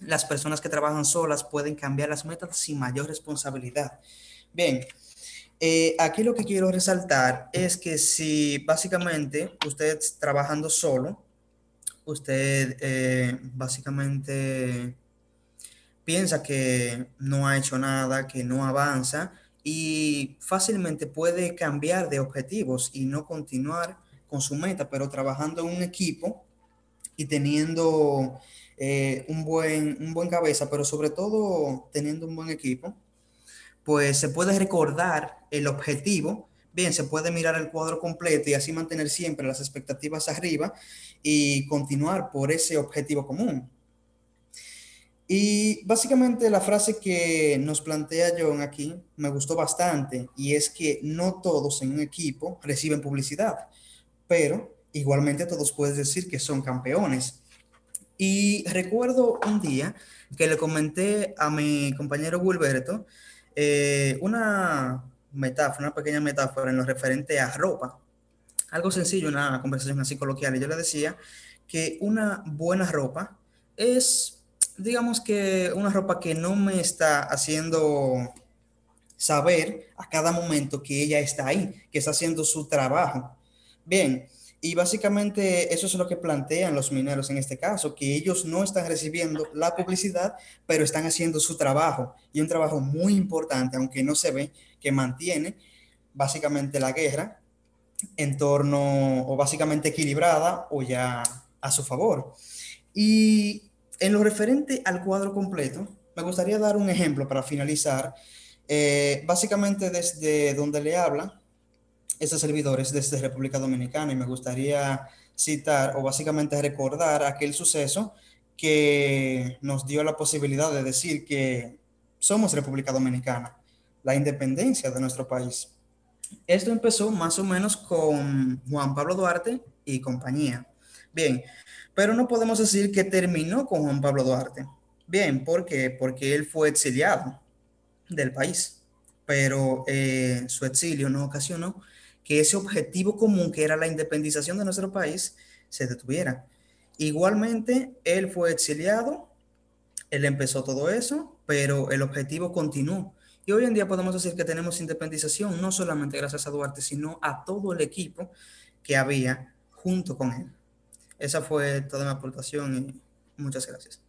Las personas que trabajan solas pueden cambiar las metas sin mayor responsabilidad. Bien, eh, aquí lo que quiero resaltar es que si básicamente usted trabajando solo, usted eh, básicamente piensa que no ha hecho nada, que no avanza y fácilmente puede cambiar de objetivos y no continuar con su meta, pero trabajando en un equipo y teniendo eh, un, buen, un buen cabeza, pero sobre todo teniendo un buen equipo, pues se puede recordar el objetivo, bien, se puede mirar el cuadro completo y así mantener siempre las expectativas arriba y continuar por ese objetivo común. Y básicamente la frase que nos plantea John aquí me gustó bastante y es que no todos en un equipo reciben publicidad pero igualmente todos puedes decir que son campeones. Y recuerdo un día que le comenté a mi compañero Gilberto eh, una metáfora, una pequeña metáfora en lo referente a ropa. Algo sencillo, una conversación así coloquial. Y yo le decía que una buena ropa es, digamos que una ropa que no me está haciendo saber a cada momento que ella está ahí, que está haciendo su trabajo. Bien, y básicamente eso es lo que plantean los mineros en este caso, que ellos no están recibiendo la publicidad, pero están haciendo su trabajo y un trabajo muy importante, aunque no se ve, que mantiene básicamente la guerra en torno o básicamente equilibrada o ya a su favor. Y en lo referente al cuadro completo, me gustaría dar un ejemplo para finalizar, eh, básicamente desde donde le habla estos servidores desde República Dominicana y me gustaría citar o básicamente recordar aquel suceso que nos dio la posibilidad de decir que somos República Dominicana, la independencia de nuestro país. Esto empezó más o menos con Juan Pablo Duarte y compañía. Bien, pero no podemos decir que terminó con Juan Pablo Duarte. Bien, ¿por? Porque él fue exiliado del país, pero eh, su exilio no ocasionó que ese objetivo común que era la independización de nuestro país se detuviera. Igualmente, él fue exiliado, él empezó todo eso, pero el objetivo continuó. Y hoy en día podemos decir que tenemos independización no solamente gracias a Duarte, sino a todo el equipo que había junto con él. Esa fue toda mi aportación y muchas gracias.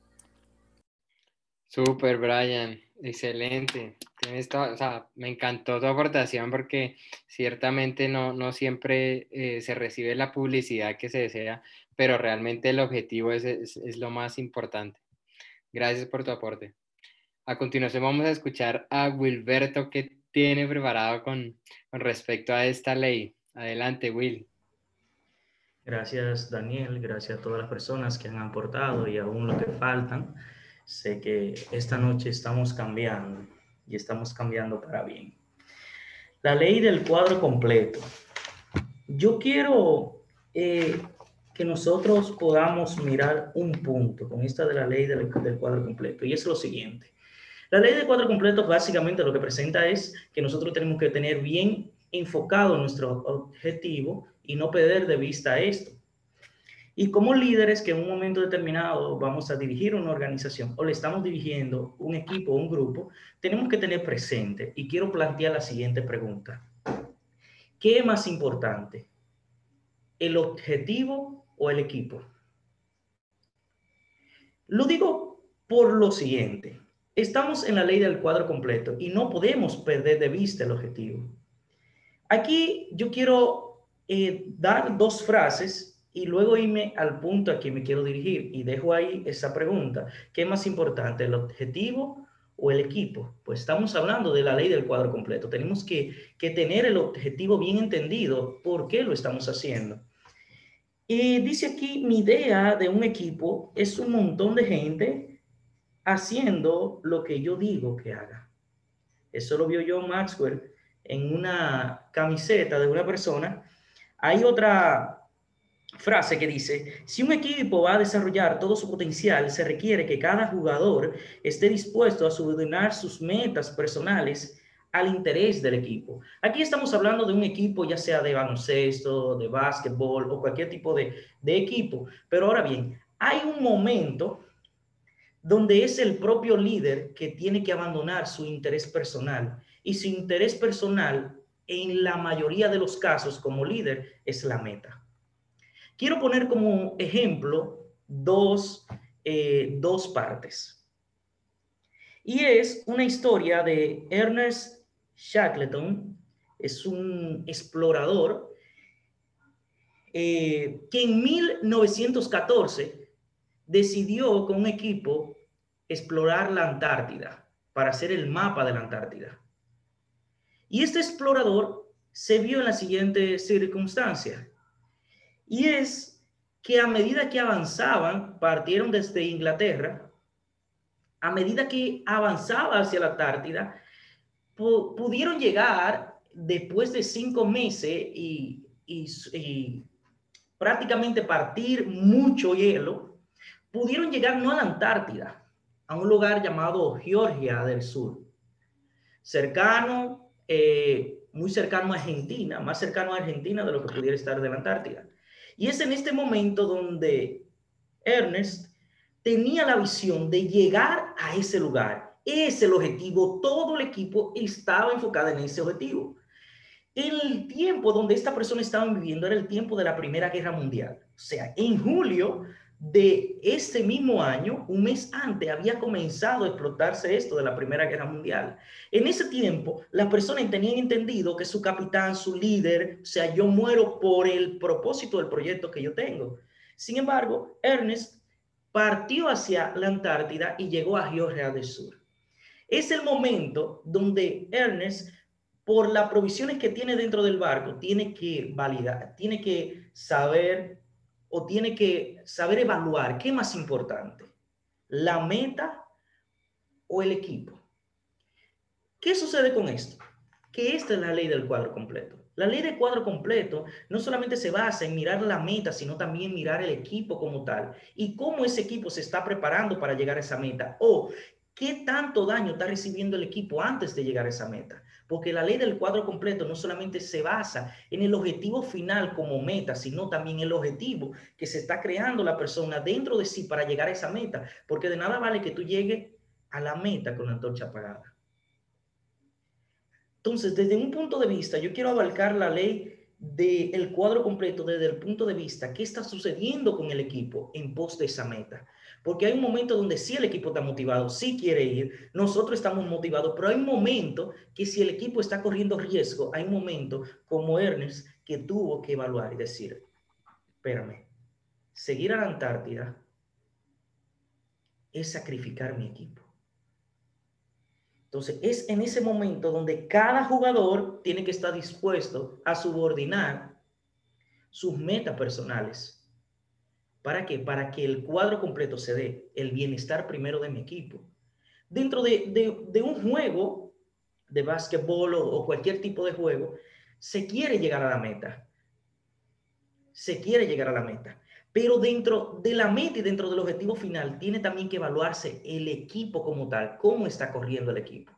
Super, Brian. Excelente. Tienes o sea, me encantó tu aportación porque ciertamente no, no siempre eh, se recibe la publicidad que se desea, pero realmente el objetivo es, es, lo más importante. Gracias por tu aporte. A continuación vamos a escuchar a Wilberto que tiene preparado con, con respecto a esta ley. Adelante, Will. Gracias, Daniel. Gracias a todas las personas que han aportado y aún lo que faltan. Sé que esta noche estamos cambiando y estamos cambiando para bien. La ley del cuadro completo. Yo quiero eh, que nosotros podamos mirar un punto con esta de la ley del, del cuadro completo y es lo siguiente. La ley del cuadro completo básicamente lo que presenta es que nosotros tenemos que tener bien enfocado nuestro objetivo y no perder de vista esto. Y como líderes que en un momento determinado vamos a dirigir una organización o le estamos dirigiendo un equipo o un grupo, tenemos que tener presente, y quiero plantear la siguiente pregunta. ¿Qué es más importante? ¿El objetivo o el equipo? Lo digo por lo siguiente. Estamos en la ley del cuadro completo y no podemos perder de vista el objetivo. Aquí yo quiero eh, dar dos frases y luego irme al punto a que me quiero dirigir y dejo ahí esa pregunta. ¿Qué más importante, el objetivo o el equipo? Pues estamos hablando de la ley del cuadro completo. Tenemos que, que tener el objetivo bien entendido. ¿Por qué lo estamos haciendo? Y dice aquí, mi idea de un equipo es un montón de gente haciendo lo que yo digo que haga. Eso lo vio yo Maxwell en una camiseta de una persona. Hay otra frase que dice, si un equipo va a desarrollar todo su potencial, se requiere que cada jugador esté dispuesto a subordinar sus metas personales al interés del equipo. Aquí estamos hablando de un equipo, ya sea de baloncesto, de básquetbol o cualquier tipo de, de equipo. Pero ahora bien, hay un momento donde es el propio líder que tiene que abandonar su interés personal. Y su interés personal, en la mayoría de los casos como líder, es la meta. Quiero poner como ejemplo dos, eh, dos partes. Y es una historia de Ernest Shackleton, es un explorador eh, que en 1914 decidió con un equipo explorar la Antártida para hacer el mapa de la Antártida. Y este explorador se vio en la siguiente circunstancia. Y es que a medida que avanzaban, partieron desde Inglaterra, a medida que avanzaba hacia la Antártida, pudieron llegar después de cinco meses y, prácticamente partir mucho hielo, pudieron llegar no a la Antártida, a un lugar llamado Georgia del Sur, cercano, eh, muy cercano a Argentina, más cercano a Argentina de lo que pudiera estar de la Antártida. Y es en este momento donde Ernest tenía la visión de llegar a ese lugar es el objetivo, todo el equipo estaba enfocado en ese objetivo. El tiempo donde esta persona estaba viviendo era el tiempo de la Primera Guerra Mundial. O sea, en julio de ese mismo año, un mes antes, había comenzado a explotarse esto de la Primera Guerra Mundial. En ese tiempo, las personas tenían entendido que su capitán, su líder, o sea, yo muero por el propósito del proyecto que yo tengo. Sin embargo, Ernest partió hacia la Antártida y llegó a Georgia del Sur. Es el momento donde Ernest, por las provisiones que tiene dentro del barco, tiene que validar, tiene que saber o tiene que saber evaluar qué es más importante, la meta o el equipo. ¿Qué sucede con esto? Que esta es la ley del cuadro completo. La ley del cuadro completo no solamente se basa en mirar la meta, sino también mirar el equipo como tal y cómo ese equipo se está preparando para llegar a esa meta o ¿Qué tanto daño está recibiendo el equipo antes de llegar a esa meta? Porque la ley del cuadro completo no solamente se basa en el objetivo final como meta, sino también el objetivo que se está creando la persona dentro de sí para llegar a esa meta. Porque de nada vale que tú llegues a la meta con la antorcha apagada. Entonces, desde un punto de vista, yo quiero abarcar la ley del cuadro completo desde el punto de vista qué está sucediendo con el equipo en pos de esa meta. Porque hay un momento donde sí el equipo está motivado, sí quiere ir, nosotros estamos motivados, pero hay un momento que si el equipo está corriendo riesgo, hay un momento como Ernest que tuvo que evaluar y decir, espérame, seguir a la Antártida es sacrificar mi equipo. Entonces, es en ese momento donde cada jugador tiene que estar dispuesto a subordinar sus metas personales ¿Para qué? Para que el cuadro completo se dé, el bienestar primero de mi equipo. Dentro de, un juego de básquetbol o, o cualquier tipo de juego, se quiere llegar a la meta. Se quiere llegar a la meta. Pero dentro de la meta y dentro del objetivo final, tiene también que evaluarse el equipo como tal, cómo está corriendo el equipo.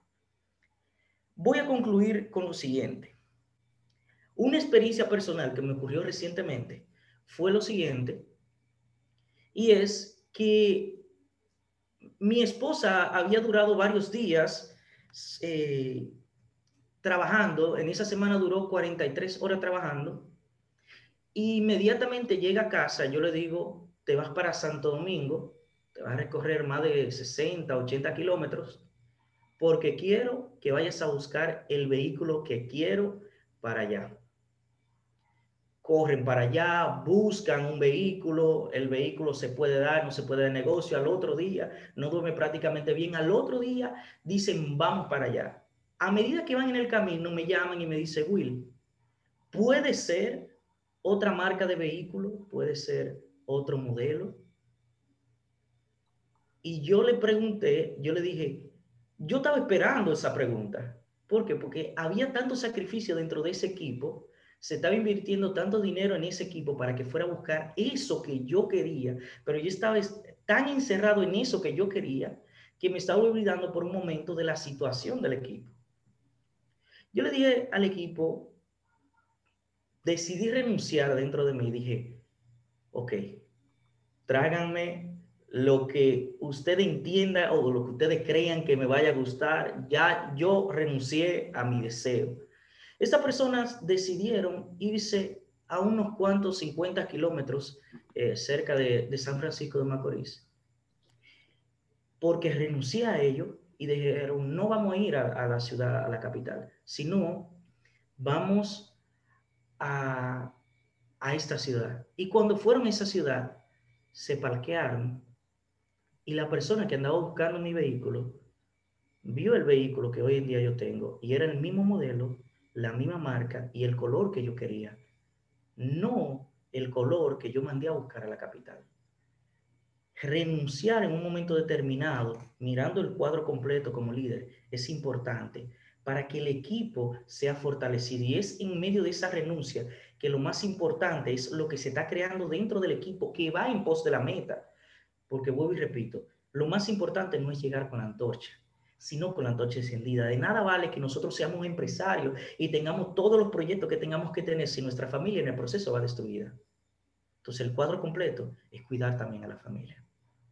Voy a concluir con lo siguiente. Una experiencia personal que me ocurrió recientemente fue lo siguiente y es que mi esposa había durado varios días eh, trabajando, en esa semana duró 43 horas trabajando, y inmediatamente llega a casa, yo le digo, te vas para Santo Domingo, te vas a recorrer más de 60, 80 kilómetros, porque quiero que vayas a buscar el vehículo que quiero para allá corren para allá, buscan un vehículo, el vehículo se puede dar, no se puede dar negocio, al otro día no duerme prácticamente bien, al otro día dicen vamos para allá. A medida que van en el camino me llaman y me dice Will, puede ser otra marca de vehículo, puede ser otro modelo. Y yo le pregunté, yo le dije, yo estaba esperando esa pregunta. ¿Por qué? Porque había tanto sacrificio dentro de ese equipo Se estaba invirtiendo tanto dinero en ese equipo para que fuera a buscar eso que yo quería, pero yo estaba tan encerrado en eso que yo quería que me estaba olvidando por un momento de la situación del equipo. Yo le dije al equipo, decidí renunciar dentro de mí. Dije, ok, tráiganme lo que usted entienda o lo que ustedes crean que me vaya a gustar. Ya yo renuncié a mi deseo. Estas personas decidieron irse a unos cuantos 50 kilómetros eh, cerca de, San Francisco de Macorís, porque renuncié a ello y dijeron, no vamos a ir a, la ciudad, a la capital, sino vamos a, a esta ciudad. Y cuando fueron a esa ciudad, se parquearon y la persona que andaba buscando mi vehículo vio el vehículo que hoy en día yo tengo y era el mismo modelo, la misma marca y el color que yo quería, no el color que yo mandé a buscar a la capital. Renunciar en un momento determinado, mirando el cuadro completo como líder, es importante para que el equipo sea fortalecido. Y es en medio de esa renuncia que lo más importante es lo que se está creando dentro del equipo que va en pos de la meta. Porque vuelvo y repito, lo más importante no es llegar con la antorcha, sino con la antorcha encendida. De nada vale que nosotros seamos empresarios y tengamos todos los proyectos que tengamos que tener si nuestra familia en el proceso va destruida. Entonces el cuadro completo es cuidar también a la familia,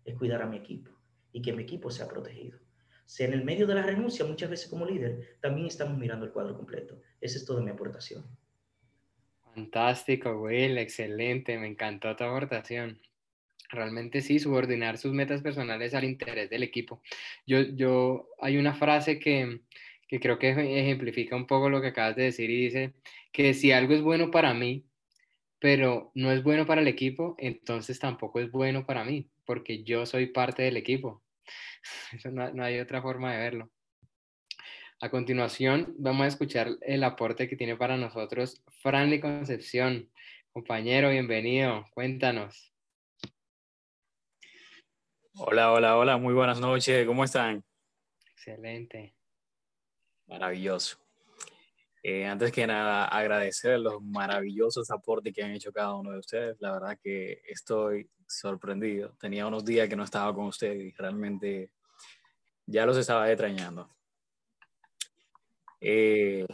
es cuidar a mi equipo y que mi equipo sea protegido. Si en el medio de la renuncia, muchas veces como líder, también estamos mirando el cuadro completo. Esa es toda mi aportación. Fantástico, Will, excelente, me encantó tu aportación. Realmente sí, subordinar sus metas personales al interés del equipo. Yo, yo, hay una frase que, que creo que ejemplifica un poco lo que acabas de decir y dice que si algo es bueno para mí, pero no es bueno para el equipo, entonces tampoco es bueno para mí, porque yo soy parte del equipo. Eso no, no hay otra forma de verlo. A continuación, vamos a escuchar el aporte que tiene para nosotros Franly Concepción. Compañero, bienvenido. Cuéntanos. Hola, hola, hola, muy buenas noches, ¿cómo están? Excelente. Maravilloso. Eh, antes que nada, agradecer los maravillosos aportes que han hecho cada uno de ustedes. La verdad que estoy sorprendido. Tenía unos días que no estaba con ustedes y realmente ya los estaba extrañando. Eh,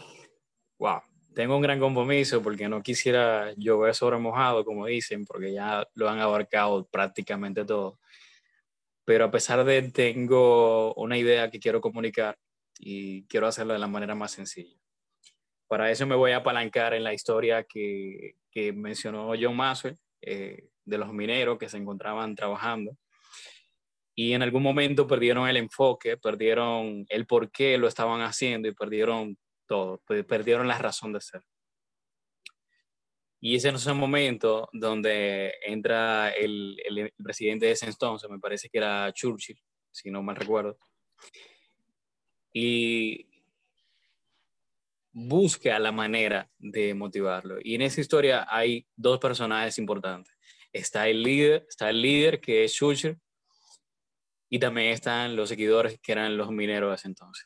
wow, tengo un gran compromiso porque no quisiera llover sobre mojado, como dicen, porque ya lo han abarcado prácticamente todo pero a pesar de tengo una idea que quiero comunicar y quiero hacerlo de la manera más sencilla. Para eso me voy a apalancar en la historia que, que mencionó John Maxwell eh, de los mineros que se encontraban trabajando y en algún momento perdieron el enfoque, perdieron el por qué lo estaban haciendo y perdieron todo, perdieron la razón de ser. Y ese es el momento donde entra el, el, presidente de ese entonces, me parece que era Churchill, si no mal recuerdo, y busca la manera de motivarlo. Y en esa historia hay dos personajes importantes. Está el líder, está el líder que es Churchill, y también están los seguidores que eran los mineros de ese entonces.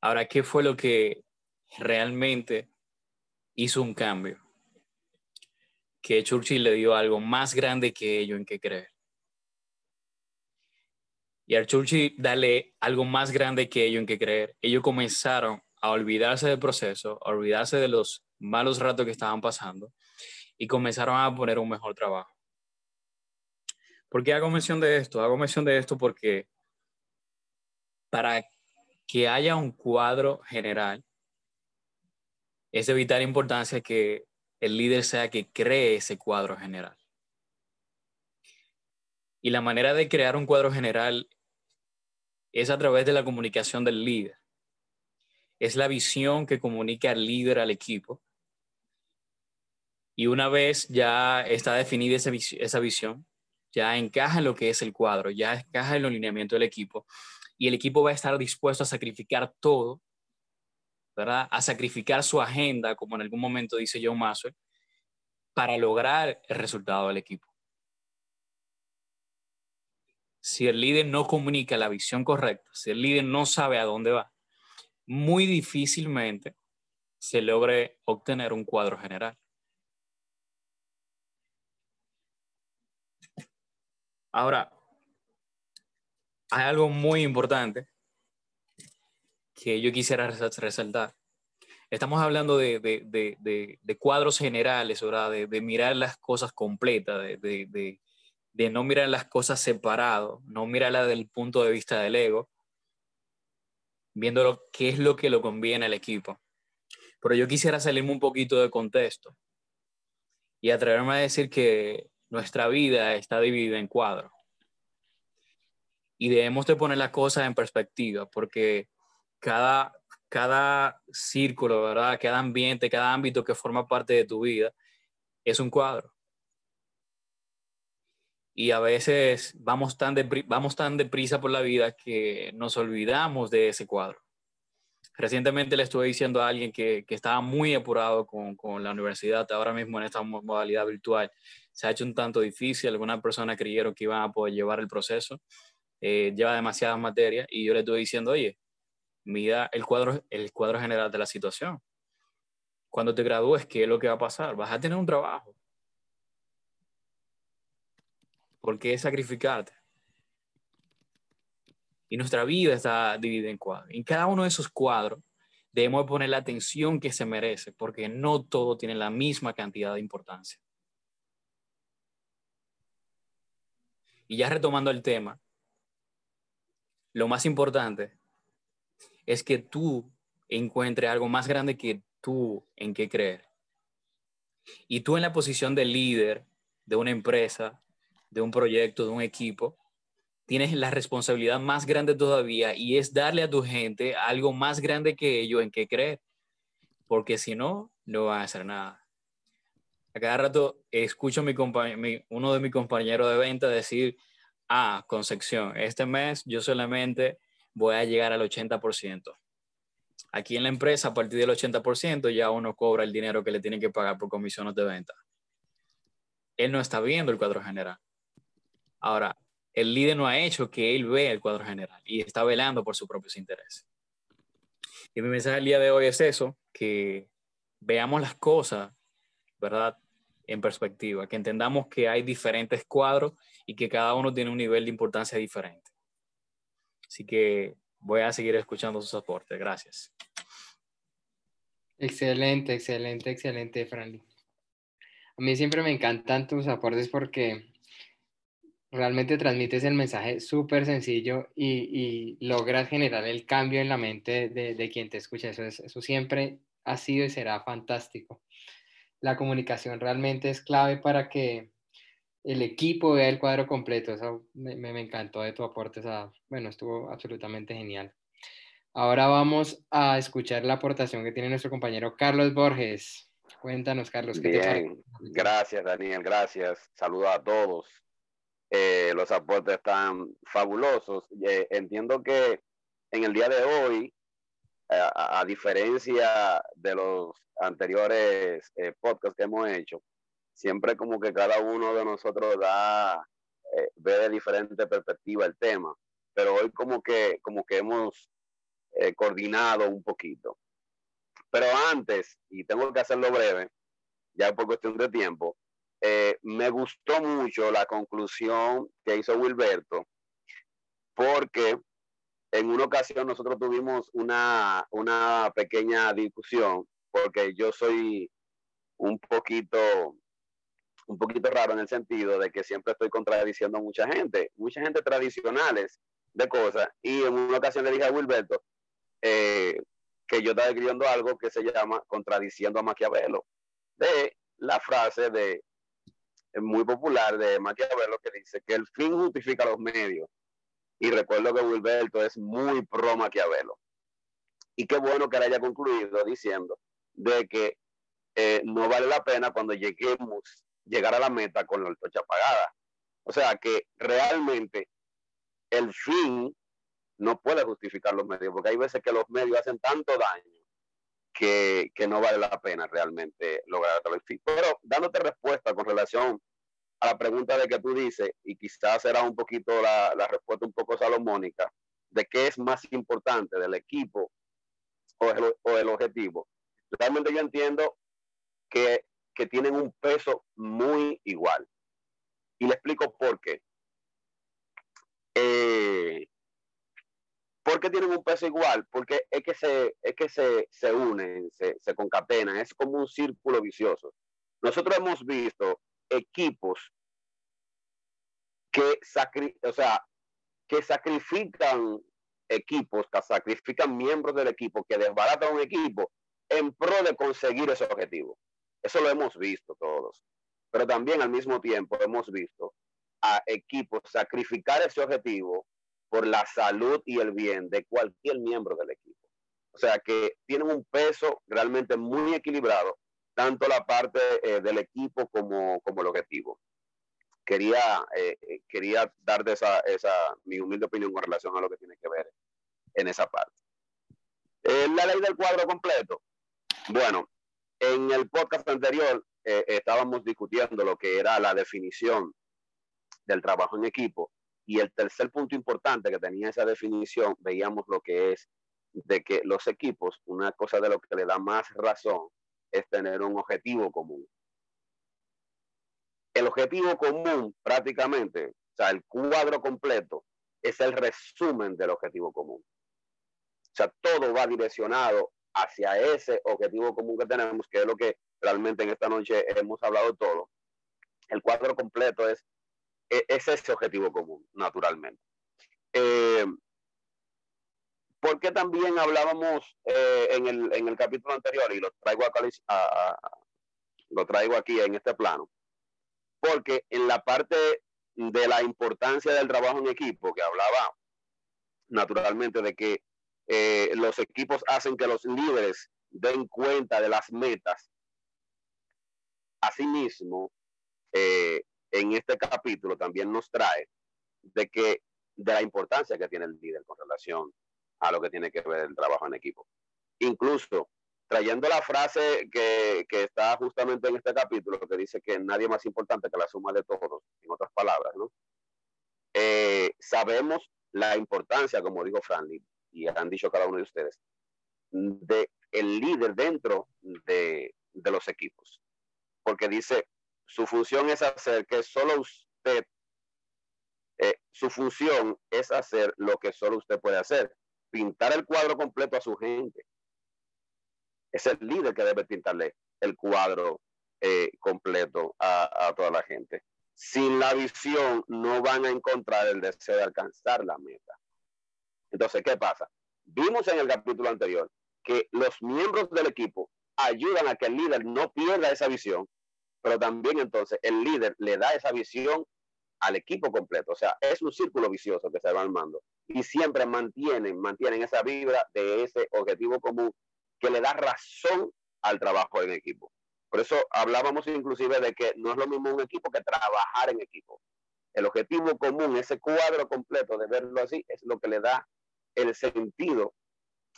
Ahora, ¿qué fue lo que realmente hizo un cambio, que Churchill le dio algo más grande que ello en que creer. Y al Churchill darle algo más grande que ello en que creer, ellos comenzaron a olvidarse del proceso, a olvidarse de los malos ratos que estaban pasando y comenzaron a poner un mejor trabajo. ¿Por qué hago mención de esto? Hago mención de esto porque para que haya un cuadro general es de vital importancia que el líder sea que cree ese cuadro general. Y la manera de crear un cuadro general es a través de la comunicación del líder. Es la visión que comunica el líder al equipo. Y una vez ya está definida esa, esa visión, ya encaja en lo que es el cuadro, ya encaja en el alineamiento del equipo. Y el equipo va a estar dispuesto a sacrificar todo a sacrificar su agenda, como en algún momento dice John Maxwell, para lograr el resultado del equipo. Si el líder no comunica la visión correcta, si el líder no sabe a dónde va, muy difícilmente se logre obtener un cuadro general. Ahora, hay algo muy importante que yo quisiera resaltar. Estamos hablando de, cuadros generales, ¿verdad? De, mirar las cosas completas, de, no mirar las cosas separado, no mirarlas desde el punto de vista del ego, viendo qué es lo que lo conviene al equipo. Pero yo quisiera salirme un poquito de contexto y atreverme a decir que nuestra vida está dividida en cuadros. Y debemos de poner las cosas en perspectiva, porque cada, cada círculo, ¿verdad? Cada ambiente, cada ámbito que forma parte de tu vida es un cuadro. Y a veces vamos tan, vamos tan deprisa por la vida que nos olvidamos de ese cuadro. Recientemente le estuve diciendo a alguien que, que estaba muy apurado con, con, la universidad, ahora mismo en esta modalidad virtual. Se ha hecho un tanto difícil, algunas personas creyeron que iban a poder llevar el proceso, eh, lleva demasiadas materias y yo le estuve diciendo, oye, mira el cuadro, el cuadro general de la situación. Cuando te gradúes, ¿qué es lo que va a pasar? Vas a tener un trabajo. ¿Por qué sacrificarte? Y nuestra vida está dividida en cuadros. En cada uno de esos cuadros debemos poner la atención que se merece, porque no todo tiene la misma cantidad de importancia. Y ya retomando el tema, lo más importante es que tú encuentres algo más grande que tú en qué creer. Y tú en la posición de líder de una empresa, de un proyecto, de un equipo, tienes la responsabilidad más grande todavía y es darle a tu gente algo más grande que ellos en qué creer. Porque si no, no van a hacer nada. A cada rato escucho a mi, uno de mis compañeros de venta decir, ah, Concepción, este mes yo solamente voy a llegar al 80%. Aquí en la empresa, a partir del 80%, ya uno cobra el dinero que le tienen que pagar por comisiones de venta. Él no está viendo el cuadro general. Ahora, el líder no ha hecho que él vea el cuadro general y está velando por sus propios intereses. Y mi mensaje el día de hoy es eso, que veamos las cosas, ¿verdad? En perspectiva, que entendamos que hay diferentes cuadros y que cada uno tiene un nivel de importancia diferente. Así que voy a seguir escuchando sus aportes. Gracias. Excelente, excelente, excelente, Franly. A mí siempre me encantan tus aportes porque realmente transmites el mensaje súper sencillo y, logras generar el cambio en la mente de, quien te escucha. Eso, eso siempre ha sido y será fantástico. La comunicación realmente es clave para que el equipo vea el cuadro completo. Eso me, encantó de tu aporte. bueno, estuvo absolutamente genial. Ahora vamos a escuchar la aportación que tiene nuestro compañero Carlos Borges. Cuéntanos, Carlos. ¿qué Bien, gracias, Daniel, gracias. Saludos a todos. Eh, los aportes están fabulosos. Eh, entiendo que en el día de hoy, a, diferencia de los anteriores eh, podcasts que hemos hecho, siempre como que cada uno de nosotros da, eh, ve de diferente perspectiva el tema, pero hoy como que, como que hemos eh, coordinado un poquito. Pero antes, y tengo que hacerlo breve, ya por cuestión de tiempo, eh, me gustó mucho la conclusión que hizo Wilberto, porque en una ocasión nosotros tuvimos una, una pequeña discusión, porque yo soy un poquito un poquito raro en el sentido de que siempre estoy contradiciendo a mucha gente, mucha gente tradicionales de cosas. Y en una ocasión le dije a Wilberto eh, que yo estaba escribiendo algo que se llama Contradiciendo a Maquiavelo, de la frase de muy popular de Maquiavelo que dice que el fin justifica los medios. Y recuerdo que Wilberto es muy pro Maquiavelo. Y qué bueno que haya concluido diciendo de que eh, no vale la pena cuando lleguemos llegar a la meta con la antorcha apagada. O sea que realmente el fin no puede justificar los medios, porque hay veces que los medios hacen tanto daño que, no vale la pena realmente lograr el fin. Pero dándote respuesta con relación a la pregunta de que tú dices, y quizás será un poquito la, respuesta un poco salomónica, de qué es más importante del equipo o el, o el objetivo. Realmente yo entiendo que, que tienen un peso muy igual. Y le explico por qué. Eh, ¿Por qué tienen un peso igual? Porque es que se, es que se, se unen, se, se concatenan, es como un círculo vicioso. Nosotros hemos visto equipos que, sacri o sea, que sacrifican equipos, que sacrifican miembros del equipo, que desbaratan un equipo en pro de conseguir ese objetivo. Eso lo hemos visto todos. Pero también al mismo tiempo hemos visto a equipos sacrificar ese objetivo por la salud y el bien de cualquier miembro del equipo. O sea que tienen un peso realmente muy equilibrado, tanto la parte eh, del equipo como, como el objetivo. Quería, eh, eh, darte esa, esa, mi humilde opinión con relación a lo que tiene que ver en esa parte. la ley del cuadro completo. Bueno, en el podcast anterior estábamos discutiendo lo que era la definición del trabajo en equipo y el tercer punto importante que tenía esa definición, veíamos lo que es de que los equipos, una cosa de lo que le da más razón es tener un objetivo común. El objetivo común prácticamente, o sea, el cuadro completo, es el resumen del objetivo común. O sea, todo va direccionado hacia ese objetivo común que tenemos, que es lo que realmente en esta noche hemos hablado todo. El cuadro completo es e-, es ese objetivo común, naturalmente. Eh, porque también hablábamos eh, en, el, en, el, capítulo anterior y lo traigo, lo traigo aquí en este plano? Porque en la parte de la importancia del trabajo en equipo que hablaba naturalmente de que eh, los equipos hacen que los líderes den cuenta de las metas. Asimismo, eh, en este capítulo también nos trae de que de la importancia que tiene el líder con relación a lo que tiene que ver el trabajo en equipo. Incluso trayendo la frase que, está justamente en este capítulo, que dice que nadie más importante que la suma de todos, en otras palabras. Eh, sabemos la importancia, como dijo Franklin, y han dicho cada uno de ustedes, de el líder dentro de, de los equipos. Porque dice, su función es hacer que solo usted, eh, su función es hacer lo que solo usted puede hacer, pintar el cuadro completo a su gente. Es el líder que debe pintarle el cuadro eh, completo a, a toda la gente. Sin la visión no van a encontrar el deseo de alcanzar la meta. Entonces, ¿qué pasa? Vimos en el capítulo anterior que los miembros del equipo ayudan a que el líder no pierda esa visión pero también entonces el líder le da esa visión al equipo completo. O sea, es un círculo vicioso que se va armando y siempre mantienen, mantienen esa vibra de ese objetivo común que le da razón al trabajo en equipo. Por eso hablábamos inclusive de que no es lo mismo un equipo que trabajar en equipo. El objetivo común, ese cuadro completo de verlo así, es lo que le da el sentido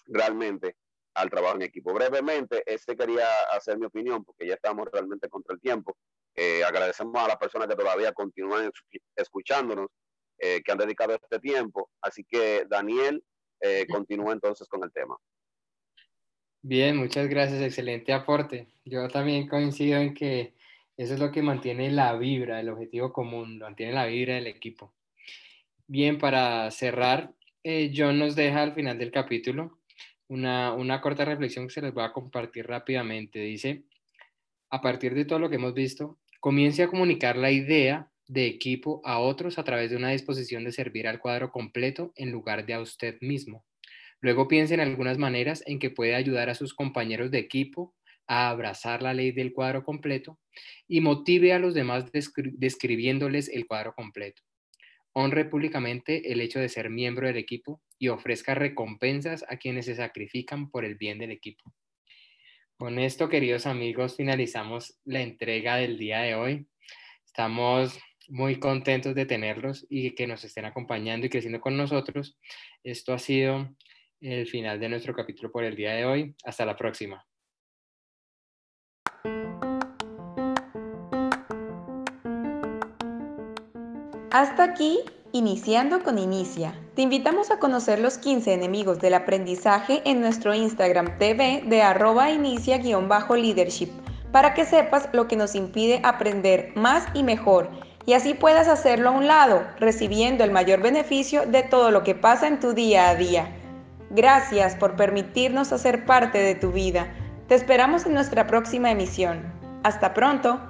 realmente al trabajo en equipo. Brevemente, este quería hacer mi opinión porque ya estamos realmente contra el tiempo. Eh, agradecemos a las personas que todavía continúan escuchándonos, eh, que han dedicado este tiempo. Así que, Daniel, eh, continúa entonces con el tema. Bien, muchas gracias, excelente aporte. Yo también coincido en que eso es lo que mantiene la vibra, el objetivo común, mantiene la vibra del equipo. Bien, para cerrar, John nos deja al final del capítulo una, corta reflexión que se les voy a compartir rápidamente. Dice, a partir de todo lo que hemos visto, comience a comunicar la idea de equipo a otros a través de una disposición de servir al cuadro completo en lugar de a usted mismo. Luego piense en algunas maneras en que puede ayudar a sus compañeros de equipo a abrazar la ley del cuadro completo y motive a los demás describiéndoles el cuadro completo. Honre públicamente el hecho de ser miembro del equipo y ofrezca recompensas a quienes se sacrifican por el bien del equipo. Con esto, queridos amigos, finalizamos la entrega del día de hoy. Estamos muy contentos de tenerlos y que nos estén acompañando y creciendo con nosotros. Esto ha sido el final de nuestro capítulo por el día de hoy. Hasta la próxima. Hasta aquí, iniciando con Inicia Te invitamos a conocer los 15 enemigos del aprendizaje en nuestro Instagram TV de arroba inicia-leadership para que sepas lo que nos impide aprender más y mejor y así puedas hacerlo a un lado, recibiendo el mayor beneficio de todo lo que pasa en tu día a día. Gracias por permitirnos hacer parte de tu vida. Te esperamos en nuestra próxima emisión. Hasta pronto.